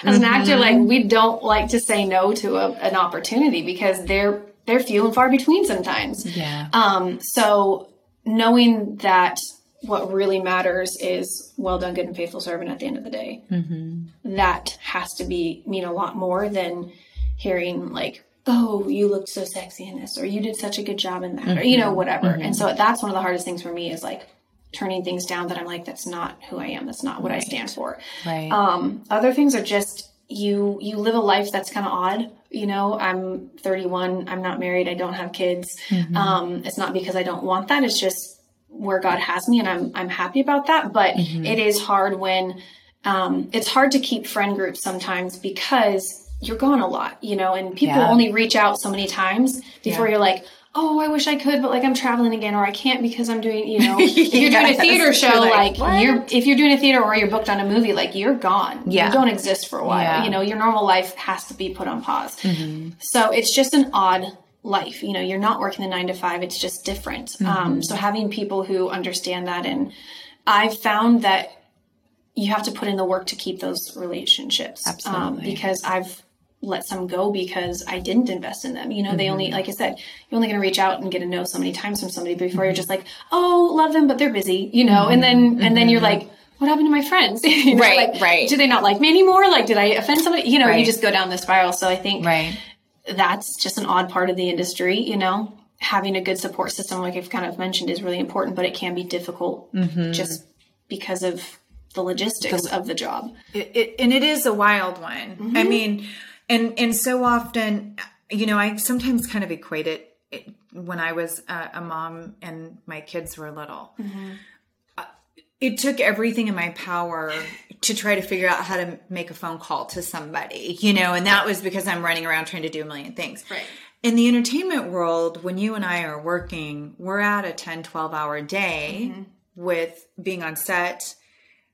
as an actor like mm-hmm. we don't like to say no to a, an opportunity because they're they're few and far between sometimes yeah um so knowing that what really matters is well done, good and faithful servant at the end of the day. Mm-hmm. That has to be mean a lot more than hearing like oh, you looked so sexy in this, or you did such a good job in that, mm-hmm. or you know, whatever. Mm-hmm. And so that's one of the hardest things for me is like turning things down that I'm like, that's not who I am. That's not what right. I stand for. Right. Um, other things are just you you live a life that's kind of odd. You know, I'm 31. I'm not married. I don't have kids. Mm-hmm. Um, it's not because I don't want that. It's just where God has me, and I'm I'm happy about that. But mm-hmm. it is hard when um, it's hard to keep friend groups sometimes because you're gone a lot, you know, and people yeah. only reach out so many times before yeah. you're like, oh, I wish I could, but like I'm traveling again, or I can't because I'm doing, you know, [laughs] if you're doing a theater show, like, like you're, if you're doing a theater or you're booked on a movie, like you're gone. Yeah. You don't exist for a while. Yeah. You know, your normal life has to be put on pause. Mm-hmm. So it's just an odd life. You know, you're not working the nine to five, it's just different. Mm-hmm. Um, so having people who understand that, and I've found that you have to put in the work to keep those relationships. Um, Absolutely. Um, because I've, let some go because I didn't invest in them. You know, mm-hmm. they only, mm-hmm. like I said, you're only going to reach out and get a no so many times from somebody before mm-hmm. you're just like, oh, love them, but they're busy, you know, mm-hmm. and then, and then you're mm-hmm. like, what happened to my friends? [laughs] you know, right, like, right. Do they not like me anymore? Like, did I offend somebody? You know, right. you just go down the spiral. So I think right. That's just an odd part of the industry, you know, having a good support system, like I've kind of mentioned, is really important, but it can be difficult mm-hmm. just because of the logistics the, of the job. It, it, and it is a wild one. I mean, and and so often you know i sometimes kind of equate it, it when i was a, a, mom and my kids were little mm-hmm. uh, it took everything in my power to try to figure out how to make a phone call to somebody you know and that was because i'm running around trying to do a million things right in the entertainment world when you and i are working we're at a 10 12 hour day mm-hmm. with being on set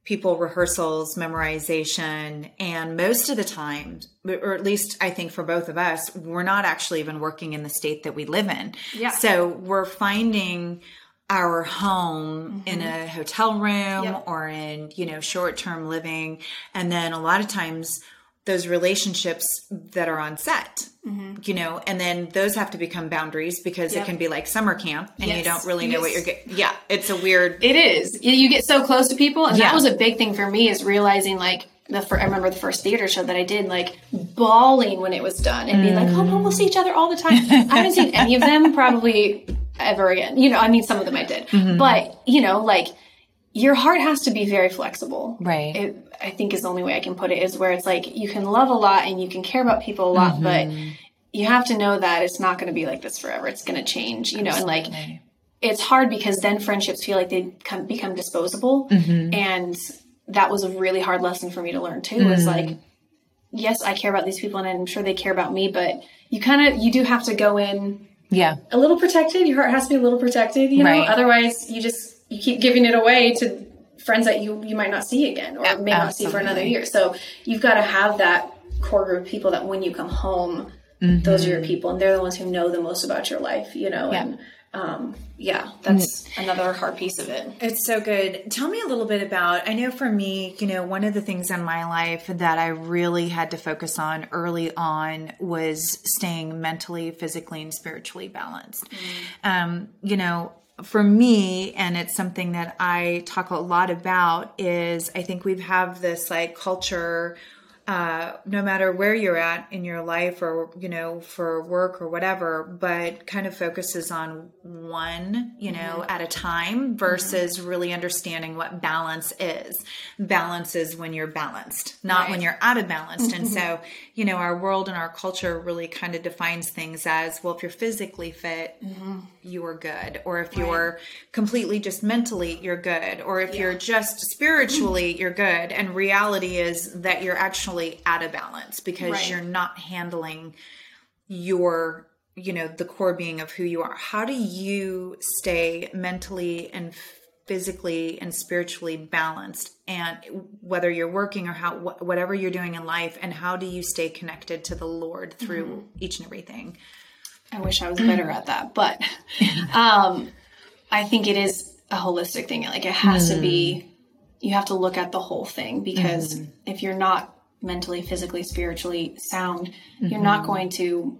people rehearsals, memorization, and most of the time, or at least I think for both of us, we're not actually even working in the state that we live in. Yeah. So we're finding our home mm-hmm. in a hotel room yep. or in, you know, short-term living. And then a lot of times those relationships that are on set, mm-hmm. you know, and then those have to become boundaries because yep. it can be like summer camp and yes. you don't really know yes. what you're getting. Yeah, it's a weird. It is. You get so close to people, and yeah. that was a big thing for me is realizing like the fir- I remember the first theater show that I did, like bawling when it was done and being like, "Oh no, we'll see each other all the time." [laughs] I haven't seen any of them probably ever again. You know, I mean, some of them I did, mm-hmm. but you know, like your heart has to be very flexible. Right. It, I think is the only way I can put it is where it's like you can love a lot and you can care about people a lot, mm-hmm. but you have to know that it's not going to be like this forever. It's going to change, you know, Absolutely. and like it's hard because then friendships feel like they come, become disposable. Mm-hmm. And that was a really hard lesson for me to learn too. Mm-hmm. Was like, yes, I care about these people and I'm sure they care about me, but you kind of, you do have to go in yeah a little protected your heart has to be a little protected you know right. otherwise you just you keep giving it away to friends that you you might not see again or may Absolutely. not see for another year. So you've got to have that core group of people that when you come home, mm-hmm. those are your people, and they're the ones who know the most about your life. You know, yeah. and um, yeah, that's another hard piece of it. It's so good. Tell me a little bit about. I know for me, you know, one of the things in my life that I really had to focus on early on was staying mentally, physically, and spiritually balanced. Mm. Um, you know, for me, and it's something that I talk a lot about, is I think we have this like culture uh, no matter where you're at in your life or you know for work or whatever but kind of focuses on one you know mm-hmm. at a time versus mm-hmm. really understanding what balance is balance is when you're balanced not right. when you're out of balance and so [laughs] you know our world and our culture really kind of defines things as well if you're physically fit mm-hmm. you are good or if you're completely just mentally you're good or if yeah. you're just spiritually you're good and reality is that you're actually emotionally out of balance because right. you're not handling your you know the core being of who you are how do you stay mentally and physically and spiritually balanced and whether you're working or how whatever you're doing in life and how do you stay connected to the lord through mm-hmm. each and everything i wish i was better at that but [laughs] um i think it is a holistic thing like it has mm. to be mm. you have to look at the whole thing because mm. if you're not mentally, physically, spiritually sound, mm-hmm. you're not mm-hmm. going to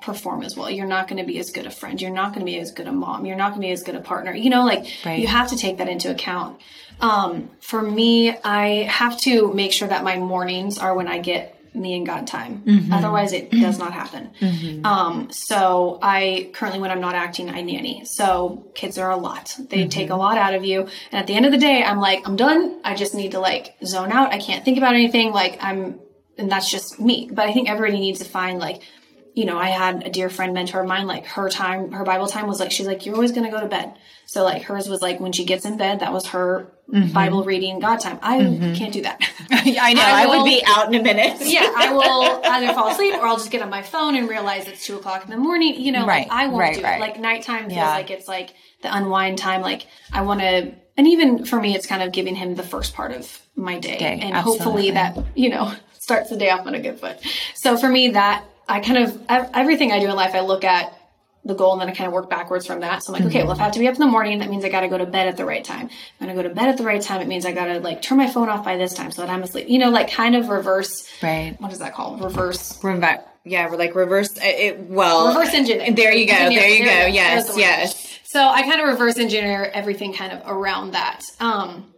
perform as well. You're not going to be as good a friend. You're not going to be as good a mom. You're not going to be as good a partner. You know, like right. you have to take that into account. Um, for me, I have to make sure that my mornings are when I get me and God time. Mm-hmm. Otherwise, it does not happen. Mm-hmm. Um, so I currently, when I'm not acting, I nanny. So kids are a lot. They mm-hmm. take a lot out of you. And at the end of the day, I'm like, I'm done. I just need to like zone out. I can't think about anything. Like I'm, and that's just me. But I think everybody needs to find like, you know, I had a dear friend mentor of mine, like her time, her Bible time was like, she's like, you're always going to go to bed. So like hers was like when she gets in bed, that was her mm-hmm. Bible reading God time. I mm-hmm. can't do that. [laughs] I know. I I, would be out in a minute. [laughs] yeah, I will [laughs] either fall asleep or I'll just get on my phone and realize it's two o'clock in the morning. You know, Right, like I won't right, do right. it. Like nighttime feels Yeah. like it's like the unwind time. Like I want to, and even for me, it's kind of giving him the first part of my day, Day, and absolutely. hopefully that you know starts the day off on a good foot. So for me, that I kind of everything I do in life, I look at the goal and then I kind of work backwards from that. So I'm like, okay, well, if I have to be up in the morning, that means I got to go to bed at the right time. i When I go to bed at the right time, it means I got to like turn my phone off by this time so that I'm asleep. You know, like kind of reverse. Right. What is that called? Reverse. Revi- yeah, we're like reverse. uh, It, well, Reverse engineer. There you go. There you There go. go. The Yes. Yes. So I kind of reverse engineer everything kind of around that. Um,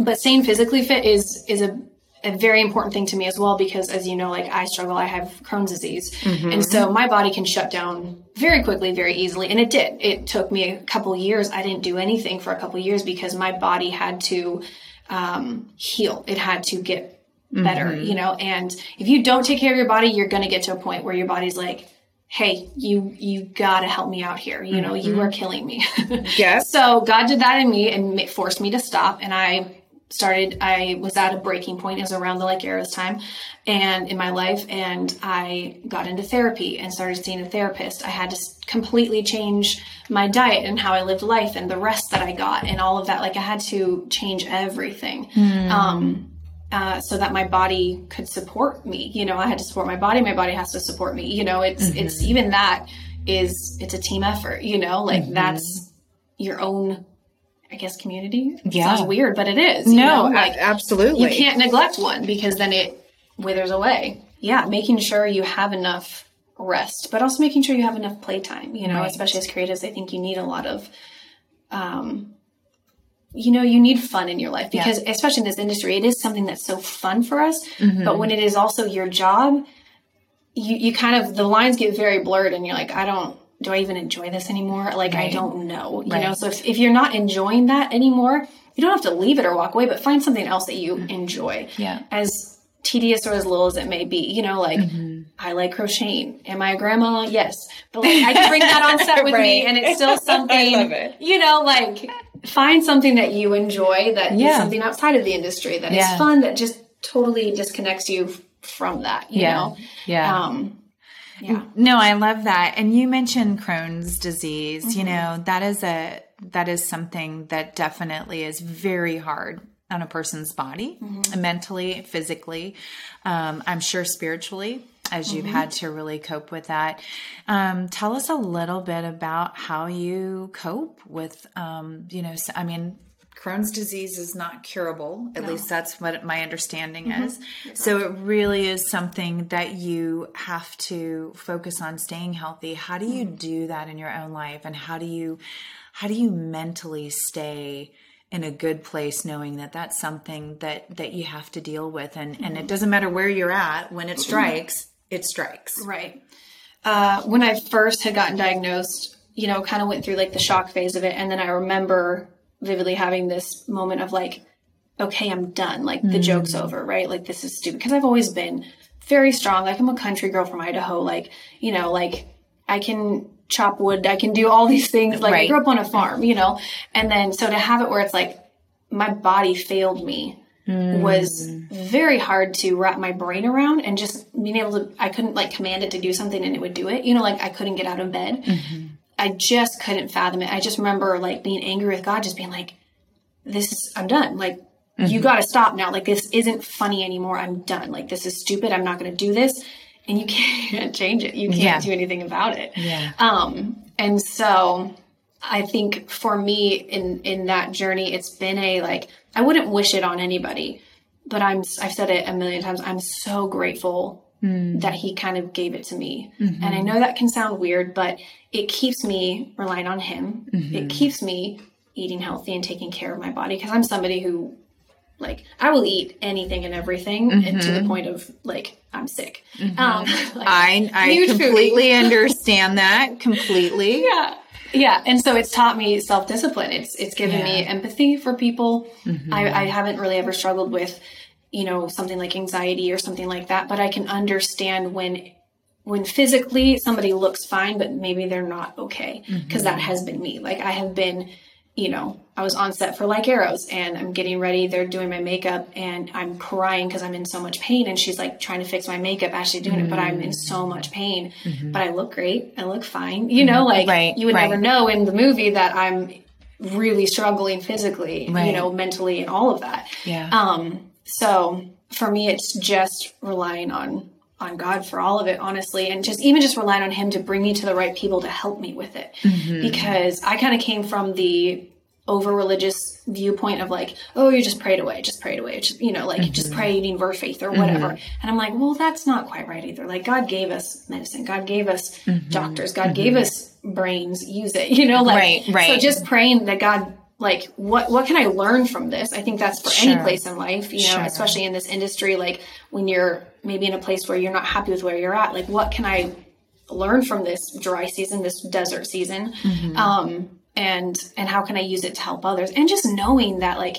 but staying physically fit is is a, a very important thing to me as well because as you know, like I struggle, I have Crohn's disease, mm-hmm. and so my body can shut down very quickly, very easily, and it did. It took me a couple years. I didn't do anything for a couple years because my body had to um, heal. It had to get better, mm-hmm. you know. And if you don't take care of your body, you're going to get to a point where your body's like, "Hey, you you got to help me out here. You know, you mm-hmm. are killing me." [laughs] Yes. So God did that in me and forced me to stop. And I started, I was at a breaking point. It was around the like Eros time and in my life. And I got into therapy and started seeing a therapist. I had to completely change my diet and how I lived life and the rest that I got and all of that. Like I had to change everything. Um, uh, so that my body could support me. You know, I had to support my body. My body has to support me. You know, it's it's even that is it's a team effort. You know, like that's your own, I guess, community. Yeah. sounds weird, but it is. you No, know, like absolutely. you can't neglect one because then it withers away. Yeah, making sure you have enough rest, but also making sure you have enough playtime. You know, Right. especially as creatives, I think you need a lot of, um, you know, you need fun in your life because, especially in this industry, it is something that's so fun for us. Mm-hmm. But when it is also your job, you you kind of the lines get very blurred, and you're like, I don't. Do I even enjoy this anymore? Like, I don't know. You Right. know, so if, if you're not enjoying that anymore, you don't have to leave it or walk away, but find something else that you enjoy. Mm-hmm. Yeah. As tedious or as little as it may be, you know, like Mm-hmm. I like crocheting. Am I a grandma? Yes. But like I can bring that on set with [laughs] me and it's still [laughs] something, love it. you know, like find something that you enjoy that is Yeah. something outside of the industry that is Yeah. fun, that just totally disconnects you from that, you Yeah. know? Yeah. Um, yeah. No, I love that. And you mentioned Crohn's disease. Mm-hmm. You know, that is a that is something that definitely is very hard on a person's body, Mm-hmm. mentally, physically. Um, I'm sure spiritually, as you've Mm-hmm. had to really cope with that. Um, tell us a little bit about how you cope with, um, you know, I mean. Crohn's disease is not curable. At least that's what my understanding Mm-hmm. is. So it really is something that you have to focus on staying healthy. How do you Mm-hmm. do that in your own life and how do you how do you mentally stay in a good place knowing that that's something that that you have to deal with and and Mm-hmm. it doesn't matter where you're at when it strikes, it strikes. Right. Uh, when I first had gotten diagnosed, you know, kind of went through like the shock phase of it. And then I remember vividly having this moment of like, okay, I'm done. Like the mm. joke's over, right? Like this is stupid. Cause I've always been very strong. Like I'm a country girl from Idaho. Like, you know, like I can chop wood. I can do all these things. Like I grew up on a farm, you know? And then so to have it where it's like my body failed me was mm. very hard to wrap my brain around and just being able to I couldn't like command it to do something and it would do it. You know, like I couldn't get out of bed. Mm-hmm. I just couldn't fathom it. I just remember like being angry with God, just being like, This is I'm done. Like you gotta stop now. Like this isn't funny anymore. I'm done. Like this is stupid. I'm not gonna do this. And you [laughs] can't change it. You can't Yeah. do anything about it. Yeah. Um, and so I think for me in in that journey, it's been a like I wouldn't wish it on anybody, but I'm I've said it a million times. I'm so grateful Hmm. that he kind of gave it to me, mm-hmm. and I know that can sound weird, but it keeps me relying on him. Mm-hmm. It keeps me eating healthy and taking care of my body because I'm somebody who like I will eat anything and everything and to the mm-hmm. point of like I'm sick. Um, [laughs] like, I I completely [laughs] understand that completely. yeah. Yeah. And so it's taught me self-discipline. It's it's given me Yeah. Mm-hmm. empathy for people. I, I haven't really ever struggled with you know something like anxiety or something like that but i can understand when when physically somebody looks fine but maybe they're not okay because that mm-hmm. has been me. Like i have been you know i was on set for like arrows and i'm getting ready they're doing my makeup and i'm crying because i'm in so much pain and she's like trying to fix my makeup as she's doing it but i'm in so mm-hmm. much pain mm-hmm. but i look great i look fine you know like Right, you would right. never know in the movie that i'm really struggling physically you know mentally and all of that. Yeah. um, so for me, it's just relying on on God for all of it, honestly, and just even just relying on Him to bring me to the right people to help me with it. Mm-hmm. Because I kind of came from the over religious viewpoint of like, oh, you just prayed away, just prayed away, just, you know, like just mm-hmm. pray eating word faith or whatever. Mm-hmm. And I'm like, well, that's not quite right either. Like God gave us medicine, God gave us doctors, God gave us brains, use it, [laughs] you know, like Right, right. So just praying that God like what what can I learn from this? I think that's for any place in life, you know, Sure. especially in this industry, like when you're maybe in a place where you're not happy with where you're at, like what can I learn from this dry season, this desert season? Mm-hmm. Um and and how can I use it to help others? And just knowing that like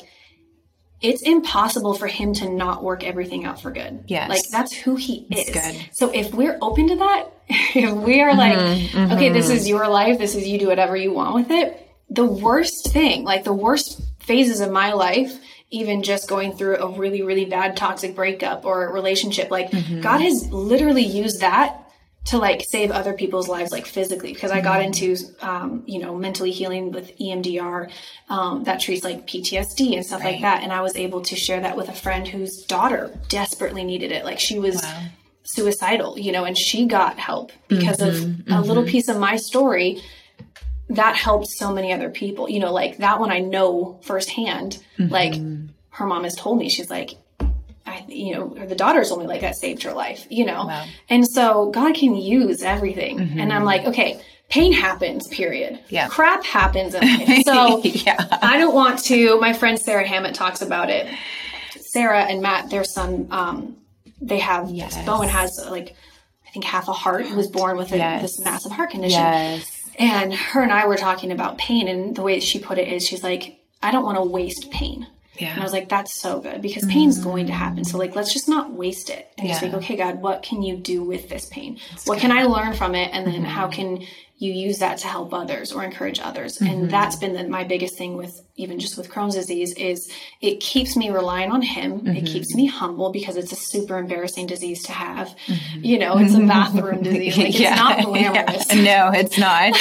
it's impossible for him to not work everything out for good. Yes. Like that's who he is. good. So if we're open to that, [laughs] if we are like, Mm-hmm, okay, this is your life, this is you do whatever you want with it. The worst thing, like the worst phases of my life, even just going through a really, really bad toxic breakup or relationship, like Mm-hmm. God has literally used that to like save other people's lives like physically because i got into um, you know mentally healing with emdr um, that treats like ptsd and stuff like that and i was able to share that with a friend whose daughter desperately needed it like she was suicidal you know and she got help because of a little piece of my story that helped so many other people you know like that one i know firsthand like her mom has told me she's like I, you know, the daughter's only like that saved her life, you know? Wow. And so God can use everything. And I'm like, okay, pain happens, period. Yeah. Crap happens. [laughs] So yeah. I don't want to, my friend Sarah Hammett talks about it. Sarah and Matt, their son, um, they have, Yes. Bowen has like, I think half a heart, He was born with a, Yes. this massive heart condition. Yes. And her and I were talking about pain, and the way that she put it is, she's like, I don't want to waste pain. Yeah. And I was like, that's so good because pain's mm. going to happen. So like, let's just not waste it. And just like, okay, God, what can you do with this pain? what can I learn from it? And then mm-hmm. how can you use that to help others or encourage others? And that's been the, my biggest thing with even just with Crohn's disease is it keeps me relying on him. It keeps me humble because it's a super embarrassing disease to have. You know, it's a bathroom disease. Like it's [laughs] not [laughs] glamorous. [laughs] No, it's not.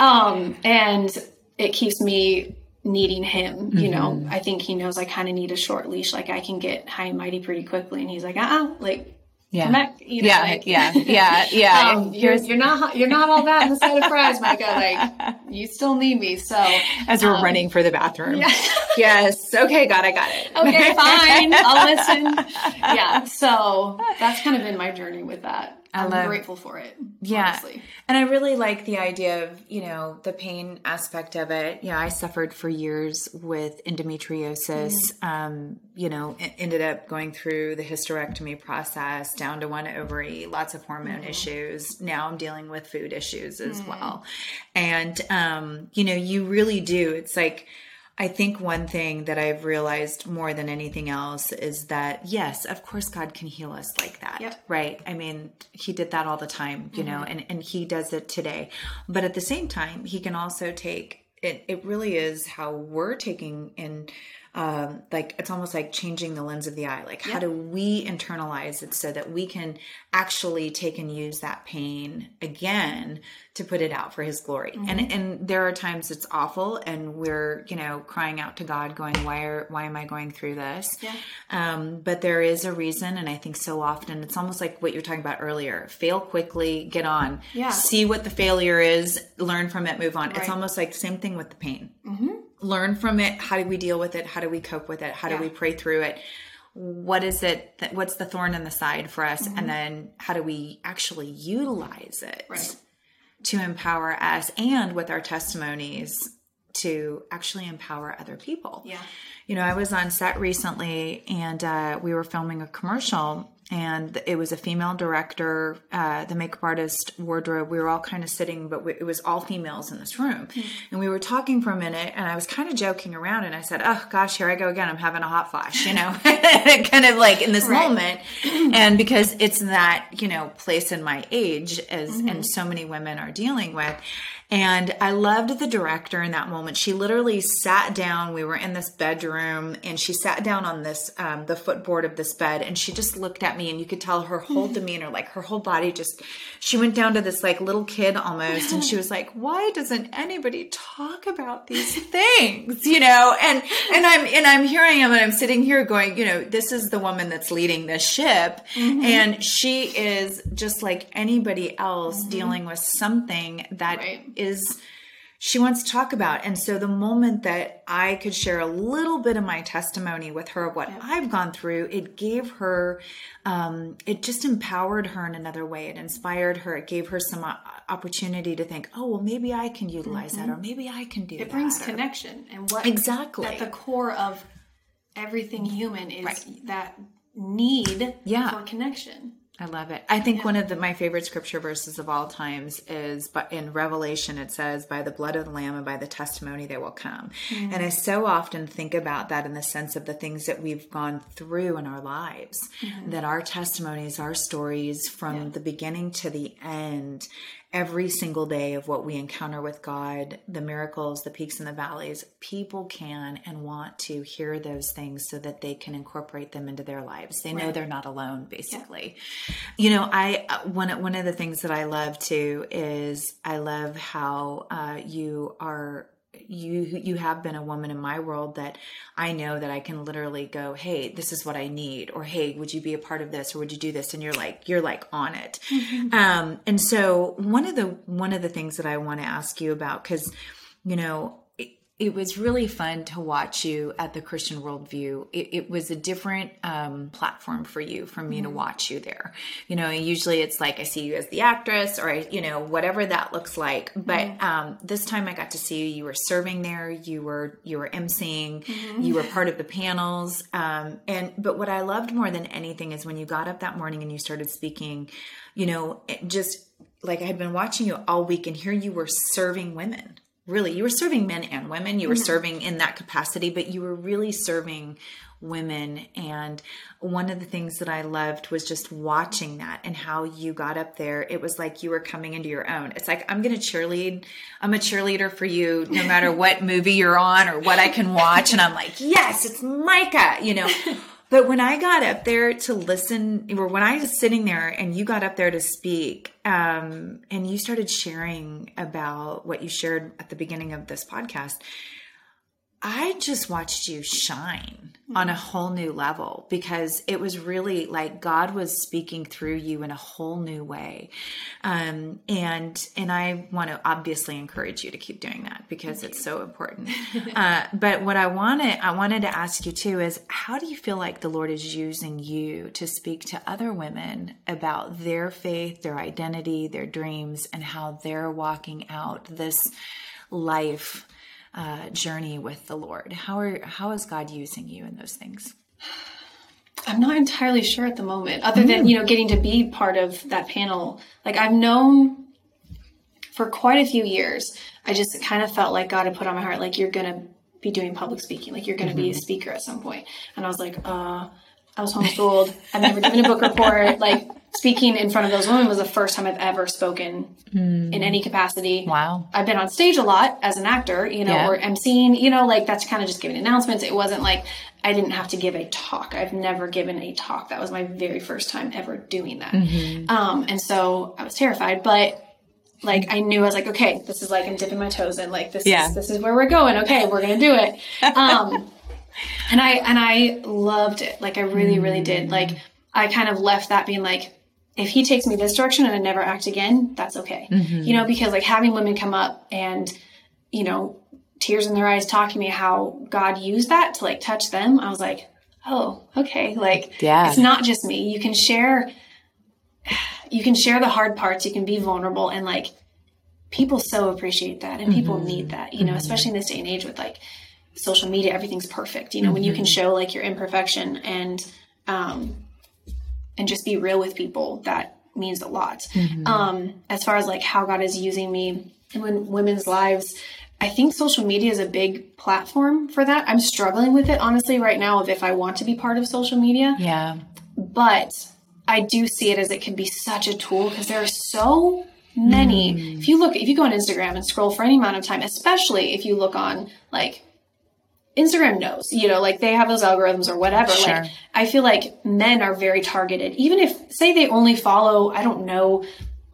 Um, and it keeps me needing him. You know, Mm-hmm. I think he knows I kind of need a short leash. Like I can get high and mighty pretty quickly, and he's like, uh, uh like Yeah. back. You know, yeah, like, yeah, [laughs] yeah, yeah. Um, you're you're not you're not all that in the side of fries, Micah. Like [laughs] you still need me. So As we're running for the bathroom. [laughs] yes. Okay, God, I got it. okay, fine, I'll listen. Yeah. So that's kind of been my journey with that. I'm love- grateful for it. Yeah. honestly. And I really like the idea of, you know, the pain aspect of it. You know, I suffered for years with endometriosis. Um, you know, ended up going through the hysterectomy process down to one ovary, lots of hormone issues. Now I'm dealing with food issues as well. And, um, you know, you really do. It's like, I think one thing that I've realized more than anything else is that, yes, of course, God can heal us like that. Yep. Right. I mean, He did that all the time, you know, mm-hmm. and, and He does it today. But at the same time, He can also take it, it really is how we're taking in. Um, like it's almost like changing the lens of the eye. Like, how do we internalize it so that we can actually take and use that pain again to put it out for His glory? And and there are times it's awful, and we're you know crying out to God, going, "Why are why am I going through this?" Yeah. Um, but there is a reason, and I think so often it's almost like what you were talking about earlier: fail quickly, get on, Yeah. see what the failure is, learn from it, move on. It's almost like same thing with the pain. Learn from it. How do we deal with it? How do we cope with it? How Yeah. do we pray through it? What is it? That, what's the thorn in the side for us? And then how do we actually utilize it Right. to empower us and with our testimonies to actually empower other people? Yeah. You know, I was on set recently and uh, we were filming a commercial and it was a female director, uh, the makeup artist, wardrobe. We were all kind of sitting, but we, it was all females in this room. Mm-hmm. And we were talking for a minute, and I was kind of joking around, and I said, "Oh gosh, here I go again. I'm having a hot flash," you know, [laughs] [laughs] kind of like in this right. moment. [clears throat] and because it's that you know place in my age, as mm-hmm. and so many women are dealing with. And I loved the director in that moment. She literally sat down. We were in this bedroom and she sat down on this, um, the footboard of this bed and she just looked at me and you could tell her whole [laughs] demeanor, like her whole body just, she went down to this like little kid almost and she [laughs] was like, why doesn't anybody talk about these things? You know, and, and I'm, and I'm here I am and I'm sitting here going, you know, this is the woman that's leading this ship mm-hmm. and she is just like anybody else mm-hmm. dealing with something that right is she wants to talk about. And so the moment that I could share a little bit of my testimony with her of what yeah. I've gone through, it gave her, um, it just empowered her in another way. It inspired her. It gave her some uh, opportunity to think, oh, well, maybe I can utilize mm-hmm. that, or maybe I can do it that. It brings connection. And what exactly at the core of everything human is right. that need yeah. for connection. I love it. I think yeah. one of the, my favorite scripture verses of all times is but in Revelation it says by the blood of the lamb and by the testimony they will come. Mm-hmm. And I so often think about that in the sense of the things that we've gone through in our lives mm-hmm. that our testimonies, our stories from yeah. the beginning to the end every single day of what we encounter with God, the miracles, the peaks and the valleys, people can and want to hear those things so that they can incorporate them into their lives. They right. know they're not alone, basically. Yeah. You know, I uh, one one of the things that I love too is I love how uh, you are you you have been a woman in my world that I know that I can literally go, "Hey, this is what I need," or "Hey, would you be a part of this?" or "Would you do this?" and you're like you're like on it. Mm-hmm. Um, and so one of the one of the things that I want to ask you about cuz you know it was really fun to watch you at the Christian Worldview. It, it was a different um, platform for you, for me mm-hmm. to watch you there. You know, usually it's like I see you as the actress or, I, you know, whatever that looks like. But mm-hmm. um, this time I got to see you. You were serving there. You were you were emceeing. Mm-hmm. You were part of the panels. Um, and but what I loved more than anything is when you got up that morning and you started speaking. You know, just like I had been watching you all week, and here you were serving women really you were serving men and women. You were mm-hmm. serving in that capacity but you were really serving women. And one of the things that i loved was just watching that and how you got up there. It was like you were coming into your own. It's like i'm gonna cheerlead. I'm a cheerleader for you no matter [laughs] what movie you're on or what i can watch. And i'm like yes it's micah you know [laughs] but when I got up there to listen, or when I was sitting there and you got up there to speak, um, and you started sharing about what you shared at the beginning of this podcast, I just watched you shine on a whole new level because it was really like God was speaking through you in a whole new way. Um, and, and I want to obviously encourage you to keep doing that because Thank it's you. so important. [laughs] uh, but what I wanted, I wanted to ask you too is how do you feel like the Lord is using you to speak to other women about their faith, their identity, their dreams, and how they're walking out this life uh, journey with the Lord? How are how is God using you in those things? I'm not entirely sure at the moment, other than you know getting to be part of that panel. Like I've known for quite a few years. I just kind of felt like God had put on my heart, like you're gonna be doing public speaking, like you're gonna mm-hmm. be a mm-hmm. speaker at some point. And I was like, uh, I was homeschooled. I've never given a book report. Like speaking in front of those women was the first time I've ever spoken mm. in any capacity. Wow. I've been on stage a lot as an actor, you know, yeah. or emceeing, you know, like that's kind of just giving announcements. It wasn't like I didn't have to give a talk. I've never given a talk. That was my very first time ever doing that. Mm-hmm. Um, and so I was terrified, but like I knew I was like, okay, this is like I'm dipping my toes in. Like this yeah. is this is where we're going. Okay, we're gonna do it. [laughs] Um, and I and I loved it. Like I really, really did. Like I kind of left that being like, if he takes me this direction and I never act again, that's okay. Mm-hmm. You know, because like having women come up and, you know, tears in their eyes talking to me how God used that to like touch them, I was like, oh, okay. Like, yeah. it's not just me. You can share, you can share the hard parts. You can be vulnerable and like, people so appreciate that and people mm-hmm. need that, you know, mm-hmm. especially in this day and age with like social media, everything's perfect. You know, when you can mm-hmm. show like your imperfection and, um, and just be real with people, that means a lot. Um, as far as like how God is using me in women's lives, I think social media is a big platform for that. I'm struggling with it honestly right now of if I want to be part of social media, Yeah. but I do see it as it can be such a tool because there are so many. If you look, if you go on Instagram and scroll for any amount of time, especially if you look on like Instagram knows, you know, like they have those algorithms or whatever. Sure. Like I feel like men are very targeted. Even if say they only follow, I don't know,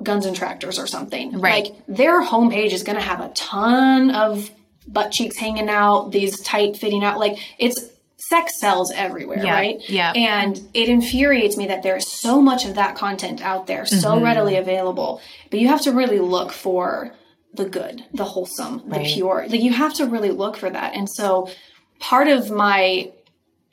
guns and tractors or something. Right. Like their homepage is gonna have a ton of butt cheeks hanging out, these tight fitting out. Like it's sex sells everywhere, Yeah, right? yeah. And it infuriates me that there's so much of that content out there, so Mm-hmm. readily available. But you have to really look for the good, the wholesome, the Right. pure. Like you have to really look for that. And so part of my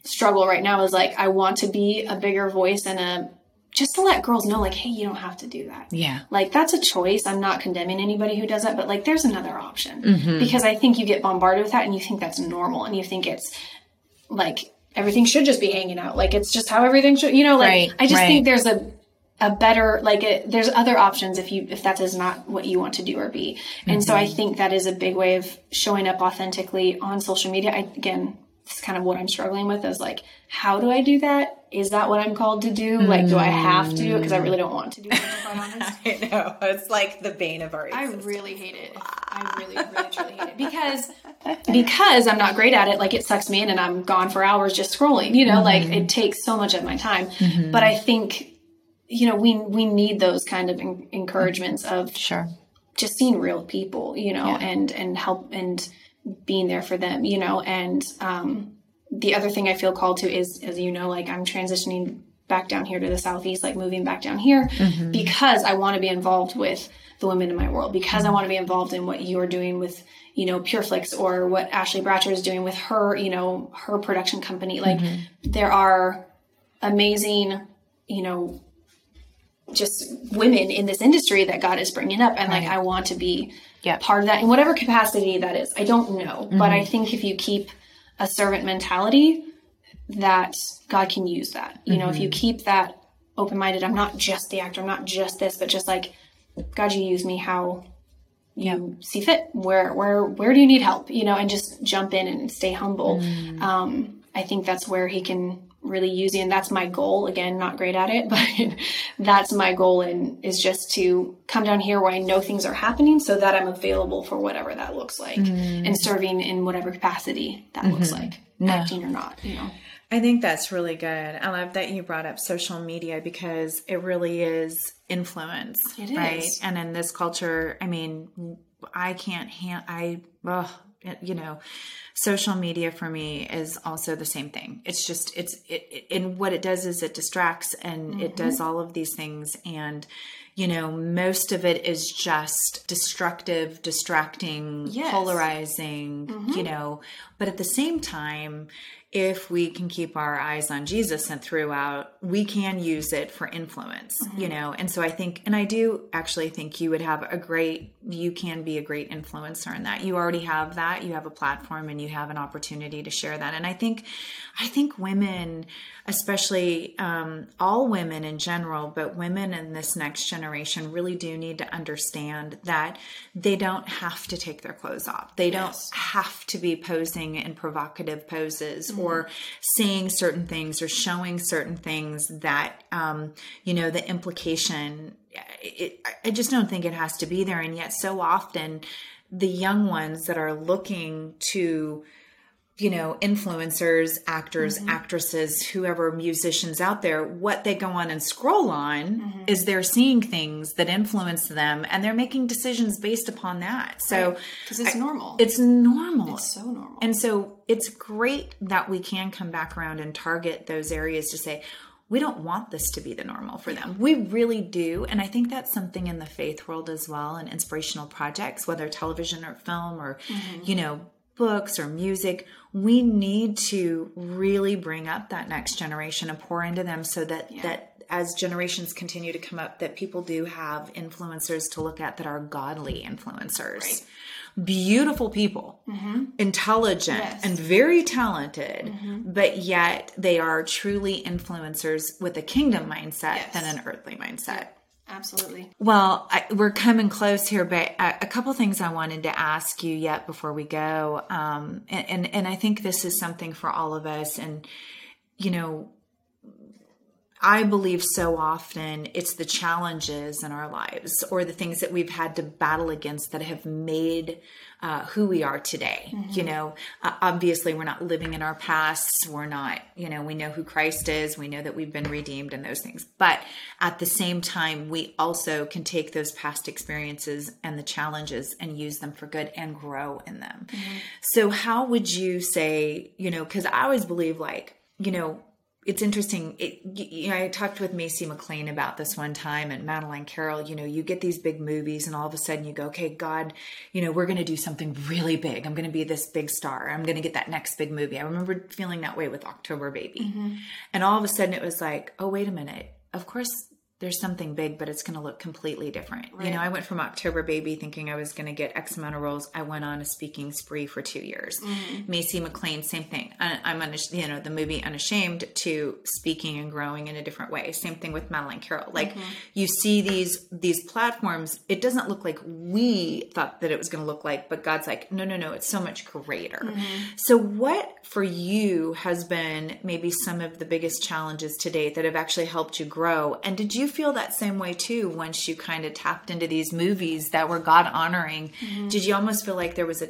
struggle right now is like I want to be a bigger voice and a just to let girls know like hey, you don't have to do that. Yeah. Like that's a choice. I'm not condemning anybody who does that, but like there's another option. Mm-hmm. Because I think you get bombarded with that and you think that's normal and you think it's like everything should just be hanging out. Like it's just how everything should, you know, like Right, I just right. think there's a a better like it, there's other options if you if that is not what you want to do or be. And so I Mm-hmm. think that is a big way of showing up authentically on social media. I again, it's kind of what I'm struggling with is like how do I do that? Is that what I'm called to do? Like do I have to do it because I really don't want to do it, to be quite [laughs] honest. I know. It's like the bane of our existence. I really hate it. I really, really, truly hate it because because I'm not great at it. Like it sucks me in, and I'm gone for hours just scrolling. You know, like it takes so much of my time. But I think you know we we need those kind of en- encouragements of Sure. just seeing real people. You know, and and help and being there for them. You know, and um, the other thing I feel called to is, as you know, like I'm transitioning back down here to the southeast, like moving back down here because I want to be involved with the women in my world, because I want to be involved in what you're doing with, you know, PureFlix or what Ashley Bratcher is doing with her, you know, her production company. Like there are amazing, you know, just women in this industry that God is bringing up. And like, I want to be Yeah. part of that in whatever capacity that is. I don't know, but mm-hmm. I think if you keep a servant mentality, that God can use that. You know, if you mm-hmm. keep that open minded, I'm not just the actor, I'm not just this, but just like, God, you use me how you see fit. Where, where, where do you need help? You know, and just jump in and stay humble. Mm. Um, I think that's where He can really using and that's my goal. Again, not great at it, [laughs] but that's my goal, and is just to come down here where I know things are happening, so that I'm available for whatever that looks like, mm. and serving in whatever capacity that looks mm-hmm. like, acting or not. You know. I think that's really good. I love that you brought up social media because it really is influence, It right? is. And in this culture, I mean, I can't hand I ugh, you know, social media for me is also the same thing. It's just it's it, it and what it does is it distracts and it does mm-hmm. all of these things and you know, most of it is just destructive, distracting, Yes. polarizing, you mm-hmm. know, but at the same time, if we can keep our eyes on Jesus and throughout, we can use it for influence, you know. And so I think, and I do actually think you would have a great, you can be a great influencer in that. You already have that. You have a platform and you have an opportunity to share that. And I think, I think women, especially um, all women in general, but women in this next generation really do need to understand that they don't have to take their clothes off. They don't have to be posing in provocative poses or saying certain things or showing certain things that, um, you know, the implication, it, I just don't think it has to be there. And yet, so often, the young ones that are looking to, you know, influencers, actors, mm-hmm. actresses, whoever musicians out there, what they go on and scroll on mm-hmm. is they're seeing things that influence them and they're making decisions based upon that. So Because it's normal. it's normal. It's so normal. And so it's great that we can come back around and target those areas to say, we don't want this to be the normal for them. We really do. And I think that's something in the faith world as well and inspirational projects, whether television or film or, mm-hmm. you know, books or music. We need to really bring up that next generation and pour into them so that, that as generations continue to come up, that people do have influencers to look at that are godly influencers. beautiful people, mm-hmm. intelligent, Yes. and very talented, mm-hmm. but yet they are truly influencers with a kingdom mindset Yes. than an earthly mindset. Absolutely. Well, I, we're coming close here, but a, a couple things I wanted to ask you yet before we go, um, and, and and I think this is something for all of us, and you know, I believe so often it's the challenges in our lives or the things that we've had to battle against that have made uh, who we are today. You know, uh, obviously we're not living in our pasts. We're not, you know, we know who Christ is. We know that we've been redeemed and those things. But at the same time, we also can take those past experiences and the challenges and use them for good and grow in them. So, how would you say, you know, because I always believe like, you know, it's interesting. It, you know, I talked with Masey McLain about this one time and Madeline Carroll. You know, you get these big movies, and all of a sudden you go, okay, God, you know, we're going to do something really big. I'm going to be this big star. I'm going to get that next big movie. I remember feeling that way with October Baby. Mm-hmm. And all of a sudden it was like, oh, wait a minute. Of course, there's something big, but it's going to look completely different. You know, I went from October Baby thinking I was going to get X amount of roles. I went on a speaking spree for two years. Mm-hmm. Masey McLain, same thing. I, I'm, unash- you know, the movie Unashamed to speaking and growing in a different way. Same thing with Madeline Carroll. Like mm-hmm. you see these these platforms. It doesn't look like we thought that it was going to look like, but God's like, no, no, no. It's so much greater. Mm-hmm. So, what for you has been maybe some of the biggest challenges to date that have actually helped you grow? And did you feel that same way too once you kind of tapped into these movies that were God honoring? Did you almost feel like there was a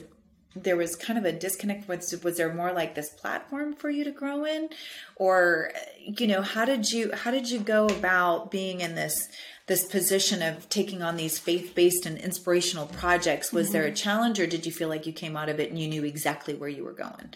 there was kind of a disconnect? Was was there more like this platform for you to grow in? Or you know how did you how did you go about being in this this position of taking on these faith-based and inspirational projects? Was there a challenge or did you feel like you came out of it and you knew exactly where you were going?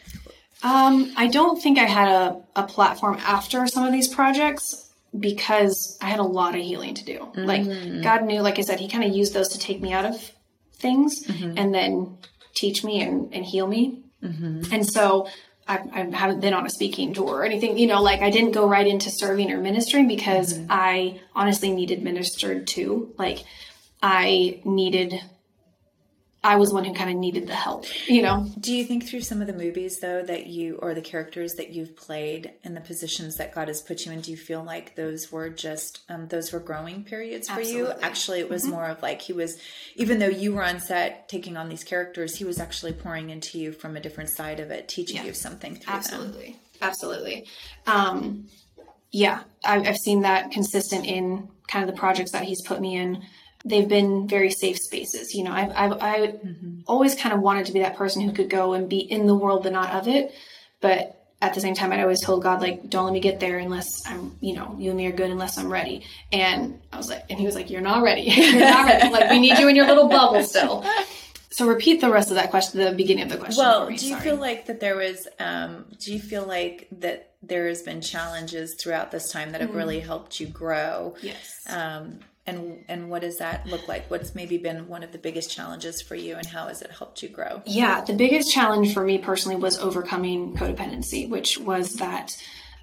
Um, I don't think I had a, a platform after some of these projects because I had a lot of healing to do. Like mm. God knew, like I said, He kind of used those to take me out of things mm-hmm. and then teach me and, and heal me. Mm-hmm. And so I, I haven't been on a speaking tour or anything, you know, like I didn't go right into serving or ministering because mm-hmm. I honestly needed ministered to. Like I needed, I was one who kind of needed the help, you know? do you think through some of the movies though that you or the characters that you've played and the positions that god has put you in do you feel like those were just um, those were growing periods for you actually it was more of like he was even though you were on set taking on these characters he was actually pouring into you from a different side of it teaching you something through them Absolutely. Absolutely. Um, yeah, I've, I've seen that consistent in kind of the projects that he's put me in. They've been very safe spaces. You know, I've, I've I always kind of wanted to be that person who could go and be in the world but not of it. But at the same time, I'd always told God, like, don't let me get there unless I'm, you know, you and me are good unless I'm ready. And I was like, and he was like, you're not ready. [laughs] you're not ready. Like, we need you in your little bubble still. So repeat the rest of that question, the beginning of the question. well me, do you sorry. feel like that there was um, do you feel like that there has been challenges throughout this time that have really helped you grow Yes. um, and and what does that look like what's maybe been one of the biggest challenges for you and how has it helped you grow Yeah, the biggest challenge for me personally was overcoming codependency, which was that,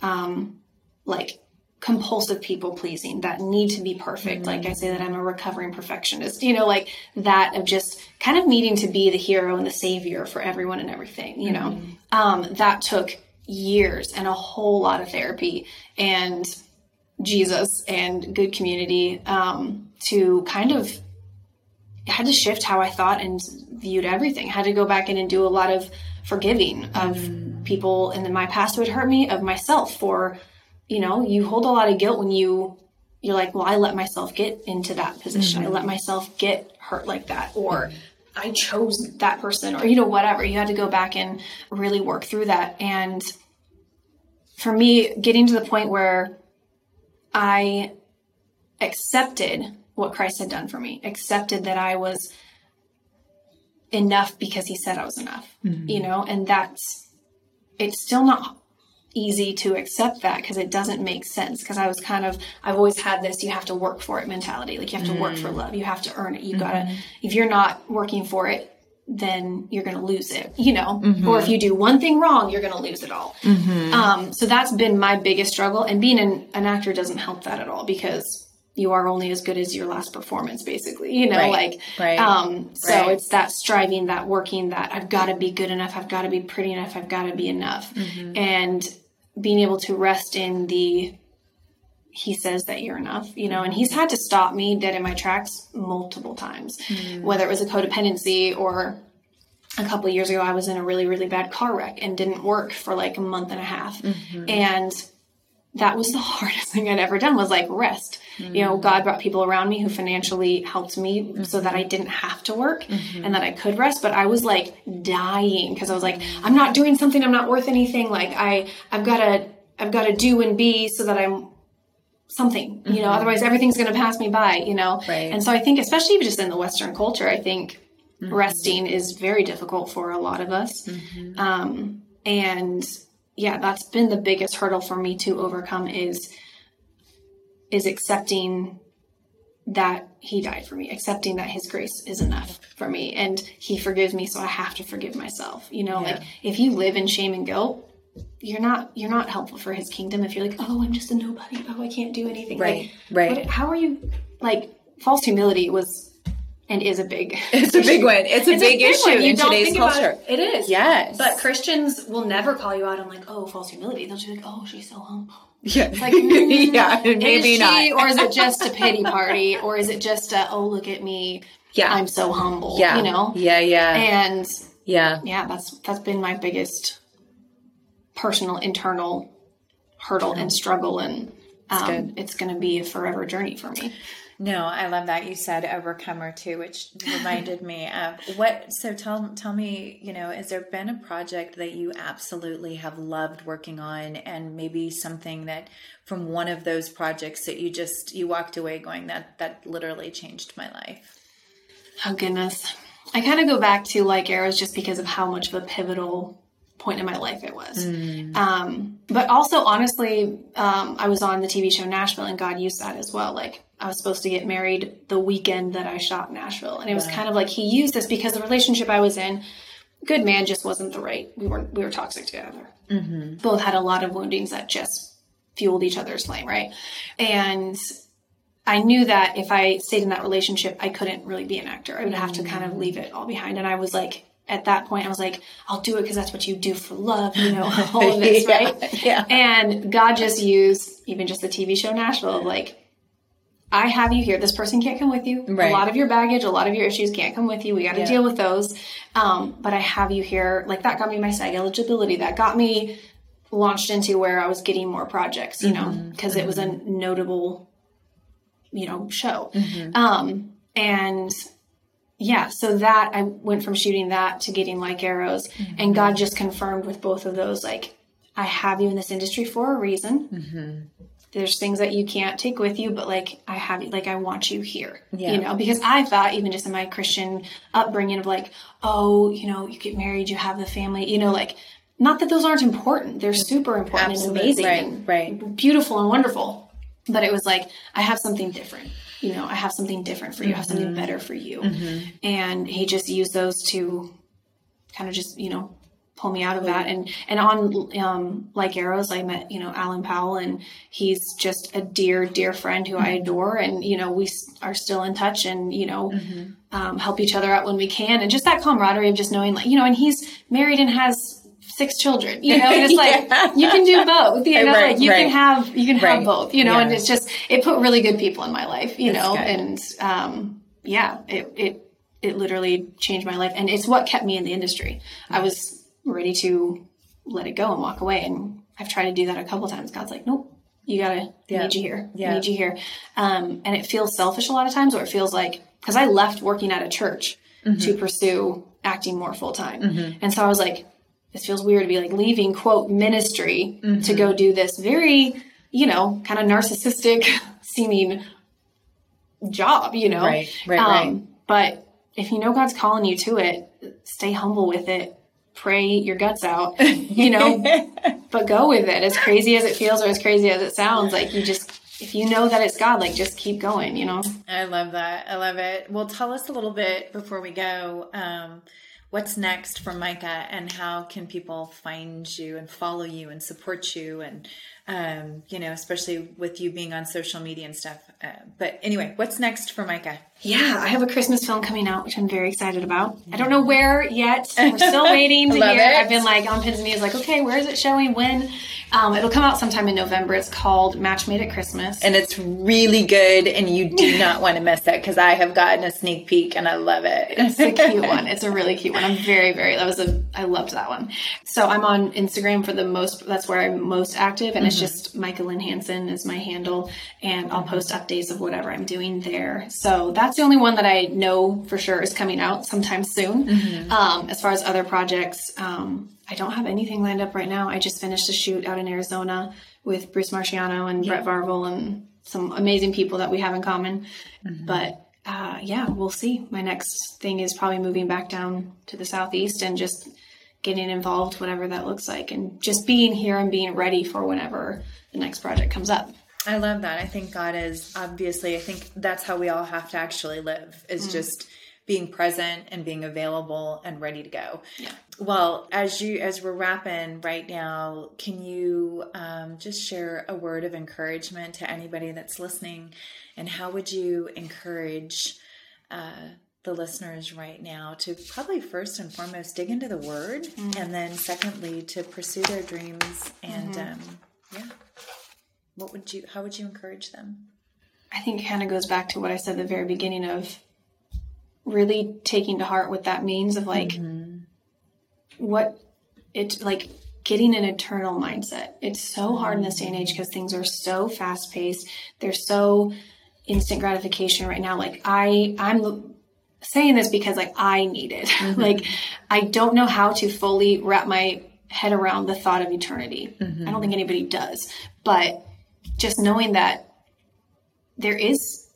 um, like, compulsive people pleasing, that need to be perfect. Like I say that I'm a recovering perfectionist, you know, like that of just kind of needing to be the hero and the savior for everyone and everything, you know. Um, that took years and a whole lot of therapy and Jesus and good community um, to kind of had to shift how I thought and viewed everything. I had to go back in and do a lot of forgiving of mm. people in my past would hurt me, of myself for, you know, you hold a lot of guilt when you you're like, well, I let myself get into that position. I let mm-hmm. myself get hurt like that or mm-hmm. I chose that person or you know whatever. You had to go back and really work through that and for me getting to the point where I accepted what Christ had done for me, accepted that I was enough because he said I was enough, mm-hmm. you know, and that's, it's still not easy to accept that because it doesn't make sense. Because I was kind of, I've always had this you have to work for it mentality. Like you have to work for mm. love, you have to earn it. You gotta, mm-hmm. if you're not working for it, then you're going to lose it, you know, or if you do one thing wrong, you're going to lose it all. Um, so that's been my biggest struggle. And being an, an actor doesn't help that at all because you are only as good as your last performance basically you know Right, like right, um so right. it's that striving that working that i've got to be good enough i've got to be pretty enough i've got to be enough Mm-hmm. and being able to rest in the he says that you're enough you know and he's had to stop me dead in my tracks multiple times Mm-hmm. whether it was a codependency or a couple of years ago i was in a really really bad car wreck and didn't work for like a month and a half Mm-hmm. and that was the [laughs] hardest thing I'd ever done was like rest. You know, God brought people around me who financially helped me so that I didn't have to work and that I could rest. But I was like dying because I was like, I'm not doing something. I'm not worth anything. Like I, I've got to, I've got to do and be so that I'm something, you know, mm-hmm. otherwise everything's going to pass me by, you know? Right. And so I think, especially just in the Western culture, I think mm-hmm. resting is very difficult for a lot of us. Mm-hmm. Um, and yeah, that's been the biggest hurdle for me to overcome is is accepting that he died for me, accepting that his grace is enough for me and he forgives me so I have to forgive myself. You know, like if you live in shame and guilt, you're not you're not helpful for his kingdom if you're like, "Oh, I'm just a nobody. Oh, I can't do anything." Right, Like, right. what- how are you like false humility was and is a big It's a big one. It's a big issue one. You in today's culture. It It is. Yes. But Christians will never call you out on like, oh, false humility. They'll just be like, oh, she's so humble. Yeah. It's Like, [laughs] mm, yeah, maybe not. or is it just a pity party, or is it just a, oh, look at me, Yeah. I'm so humble, yeah. you know? Yeah, yeah. And yeah. yeah, that's that's been my biggest personal internal hurdle and struggle, and um, it's going to be a forever journey for me. No, I love that you said overcomer too, which reminded me of what. So tell tell me, you know, has there been a project that you absolutely have loved working on, and maybe something that from one of those projects that you just you walked away going that that literally changed my life. Oh goodness. I kind of go back to like arrows just because of how much of a pivotal point in my life it was. Um, but also honestly, um, I was on the TV show Nashville and God used that as well. Like I was supposed to get married the weekend that I shot Nashville. And it was kind of like he used this because the relationship I was in, good man just wasn't the right. We weren't, we were toxic together. Both had a lot of woundings that just fueled each other's flame, right? And I knew that if I stayed in that relationship, I couldn't really be an actor. I would have to kind of leave it all behind. And I was like, at that point, I was like, I'll do it because that's what you do for love, you know, [laughs] all of this, Yeah, right? yeah. And God just used even just the TV show Nashville, like, I have you here. This person can't come with you. Right. A lot of your baggage, a lot of your issues can't come with you. We got to Yeah. deal with those. Um, but I have you here. Like that got me my SAG eligibility. That got me launched into where I was getting more projects, you know, Mm-hmm. because it was a notable, you know, show. Mm-hmm. Um, and yeah, so that I went from shooting that to getting like arrows, Mm-hmm. and God just confirmed with both of those, like, I have you in this industry for a reason. Mm-hmm. There's things that you can't take with you, but like I have you, like I want you here, Yeah. you know, because I thought even just in my Christian upbringing of like, oh, you know, you get married, you have the family, you know, like not that those aren't important, they're super important Absolutely. and amazing Right, and right. beautiful and wonderful, but it was like I have something different, you know, I have something different for you, I have Mm-hmm. something better for you, and he just used those to kind of just you know pull me out of that. And and on um like arrows i met you know alan powell and he's just a dear dear friend who i adore. And you know we are still in touch and you know um, help each other out when we can. And just that camaraderie of just knowing like you know and he's married and has six children [laughs] you know and it's like Yeah. you can do both you know Right, like you right. can have you can have both you know and it's just it put really good people in my life you That's know good. and um yeah it it it literally changed my life and it's what kept me in the industry i was ready to let it go and walk away and i've tried to do that a couple times god's like nope you gotta Yeah. I need you here Yeah. I need you here um, and it feels selfish a lot of times or it feels like because i left working at a church Mm-hmm. to pursue acting more full-time and so i was like this feels weird to be like leaving quote ministry Mm-hmm. to go do this very you know kind of narcissistic [laughs] seeming job you know Right, right, um, right. but if you know god's calling you to it stay humble with it pray your guts out [laughs] you know but go with it as crazy as it feels or as crazy as it sounds like you just if you know that it's god like just keep going you know I love that. I love it. Well, tell us a little bit before we go. Um, what's next for Micah, and how can people find you and follow you and support you, and um, you know, especially with you being on social media and stuff. Uh, but anyway, what's next for Micah? Yeah, I have a Christmas film coming out, which I'm very excited about. I don't know where yet. We're still [laughs] waiting to hear. It. I've been like on pins and needles, like, okay, where is it showing? When? Um, it'll come out sometime in November. It's called Match Made at Christmas, and it's really good. And you do [laughs] not want to miss it because I have gotten a sneak peek and I love it. [laughs] It's a cute one. It's a really cute one. I'm very, very. That was a. I loved that one. So I'm on Instagram for the most. That's where I'm most active, and mm-hmm. it's just Micah Lynn Hanson is my handle, and I'll post updates of whatever I'm doing there. So that's the only one that I know for sure is coming out sometime soon. Mm-hmm. Um, as far as other projects, um, I don't have anything lined up right now. I just finished a shoot out in Arizona with Bruce Marchiano and yeah. Brett Varvel and some amazing people that we have in common. Mm-hmm. But uh, yeah, we'll see. My next thing is probably moving back down to the southeast and just getting involved, whatever that looks like, and just being here and being ready for whenever the next project comes up. I love that. I think God is obviously. I think that's how we all have to actually live. Is mm. just being present and being available and ready to go. Yeah. Well, as you as we're wrapping right now, can you um, just share a word of encouragement to anybody that's listening, and how would you encourage? Uh, the listeners right now to probably first and foremost dig into the word mm-hmm. and then secondly to pursue their dreams and mm-hmm. um, yeah what would you how would you encourage them i think it kind of goes back to what i said at the very beginning of really taking to heart what that means of like mm-hmm. what it like getting an eternal mindset. It's so hard in this day and age because things are so fast paced. They're so instant gratification right now. Like I, I'm saying this because like I need it. [laughs] Mm-hmm. like I don't know how to fully wrap my head around the thought of eternity. Mm-hmm. I don't think anybody does, but just knowing that there is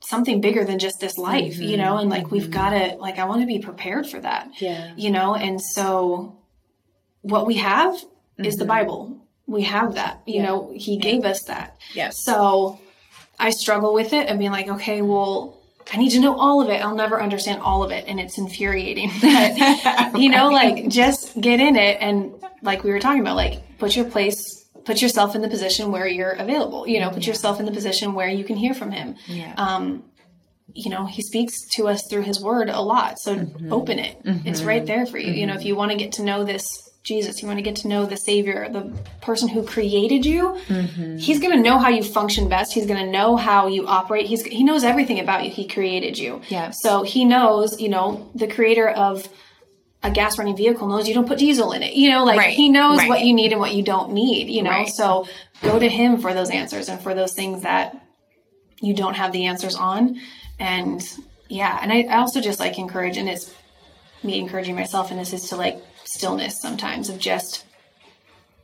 something bigger than just this life, mm-hmm. you know, and like mm-hmm. we've got to like I want to be prepared for that. Yeah. You know, and so what we have mm-hmm. is the mm-hmm. Bible. We have that. You yeah. know, he yeah. gave us that. Yeah. So I struggle with it and being like, okay, well, I need to know all of it. I'll never understand all of it and it's infuriating. [laughs] But [laughs] you know, like just get in it and like we were talking about, like put your place put yourself in the position where you're available. You know, put yeah. yourself in the position where you can hear from him. Yeah. Um, you know, he speaks to us through his word a lot. So mm-hmm. open it. Mm-hmm. It's right there for you. Mm-hmm. You know, if you want to get to know this Jesus, you want to get to know the Savior, the person who created you, mm-hmm. he's going to know how you function best. He's going to know how you operate. He's, he knows everything about you. He created you. Yeah. So he knows, you know, the creator of a gas running vehicle knows you don't put diesel in it. You know, like right. he knows right. what you need and what you don't need, you know. Right. So go to him for those answers and for those things that you don't have the answers on. And yeah, and I, I also just like encourage and it's me encouraging myself and this is to like stillness sometimes of just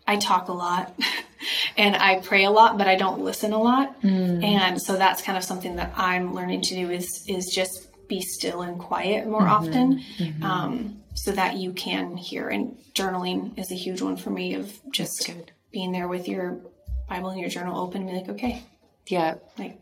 I talk a lot [laughs] and I pray a lot, but I don't listen a lot. Mm. And so that's kind of something that I'm learning to do is is just be still and quiet more mm-hmm. often. Mm-hmm. Um, so that you can hear. And journaling is a huge one for me of just being there with your Bible and your journal open and be like, okay, yeah, like,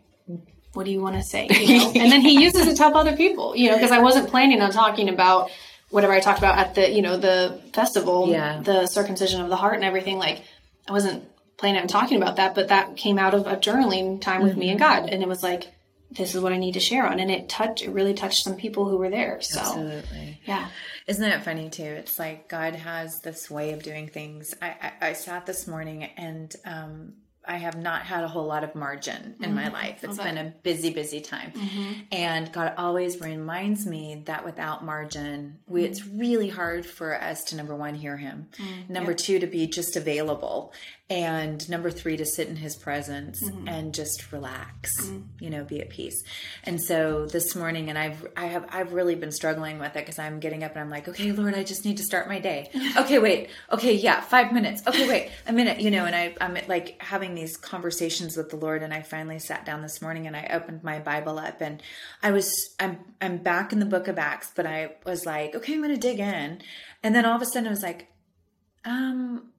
what do you want to say? [laughs] You know? and then he uses it to help other people, you know, because I wasn't planning on talking about whatever I talked about at the, you know, the festival, yeah. the circumcision of the heart and everything. Like, I wasn't planning on talking about that, but that came out of a journaling time with mm-hmm. me and God. And it was like, this is what I need to share on. And it touched, it really touched some people who were there. So, Absolutely. yeah. Isn't it funny too? It's like God has this way of doing things. I, I, I sat this morning and um, I have not had a whole lot of margin in mm-hmm. my life. It's been a busy, busy time. Mm-hmm. And God always reminds me that without margin, mm-hmm. it's really hard for us to, number one, hear Him. Mm, number two, to be just available and number three to sit in his presence mm-hmm. and just relax mm-hmm. you know be at peace. And so this morning and i've i have i've really been struggling with it because i'm getting up and i'm like okay lord i just need to start my day. [laughs] Okay wait. Okay yeah five minutes. Okay wait a minute you know and i i'm like having these conversations with the lord and i finally sat down this morning and i opened my bible up and i was i'm i'm back in the book of acts but i was like okay i'm gonna dig in. And then all of a sudden i was like um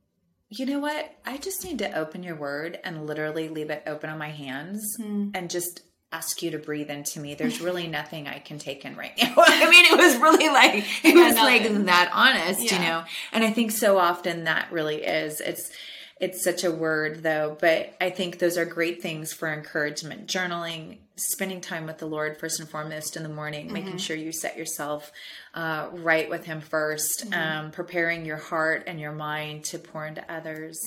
you know what? I just need to open your word and literally leave it open on my hands mm. and just ask you to breathe into me. There's [laughs] really nothing I can take in right [laughs] now. I mean, it was really like, it was like that honest, yeah. you know? And I think so often that really is, it's, it's such a word though, but I think those are great things for encouragement. Journaling, spending time with the Lord first and foremost in the morning, mm-hmm. making sure you set yourself uh, right with Him 1st mm-hmm. um, preparing your heart and your mind to pour into others.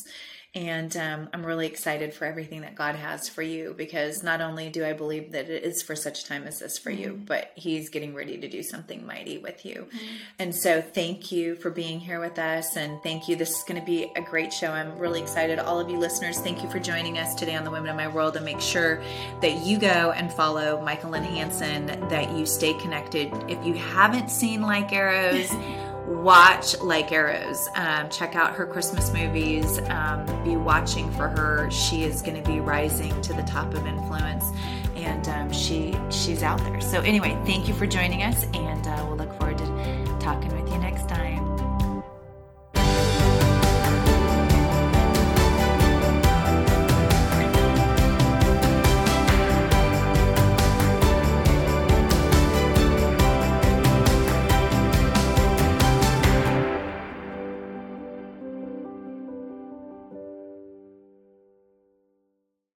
And um, I'm really excited for everything that God has for you because not only do I believe that it is for such time as this for mm-hmm. you, but He's getting ready to do something mighty with you. Mm-hmm. And so, thank you for being here with us. And thank you. This is going to be a great show. I'm really excited. All of you listeners, thank you for joining us today on the Women of My World. And make sure that you go and follow Micah Lynn Hanson, that you stay connected. If you haven't seen Like Arrows, [laughs] watch Like Arrows. Um, check out her Christmas movies. Um, be watching for her. She is going to be rising to the top of influence, and um, she she's out there. So anyway, thank you for joining us, and uh, we'll look forward to talking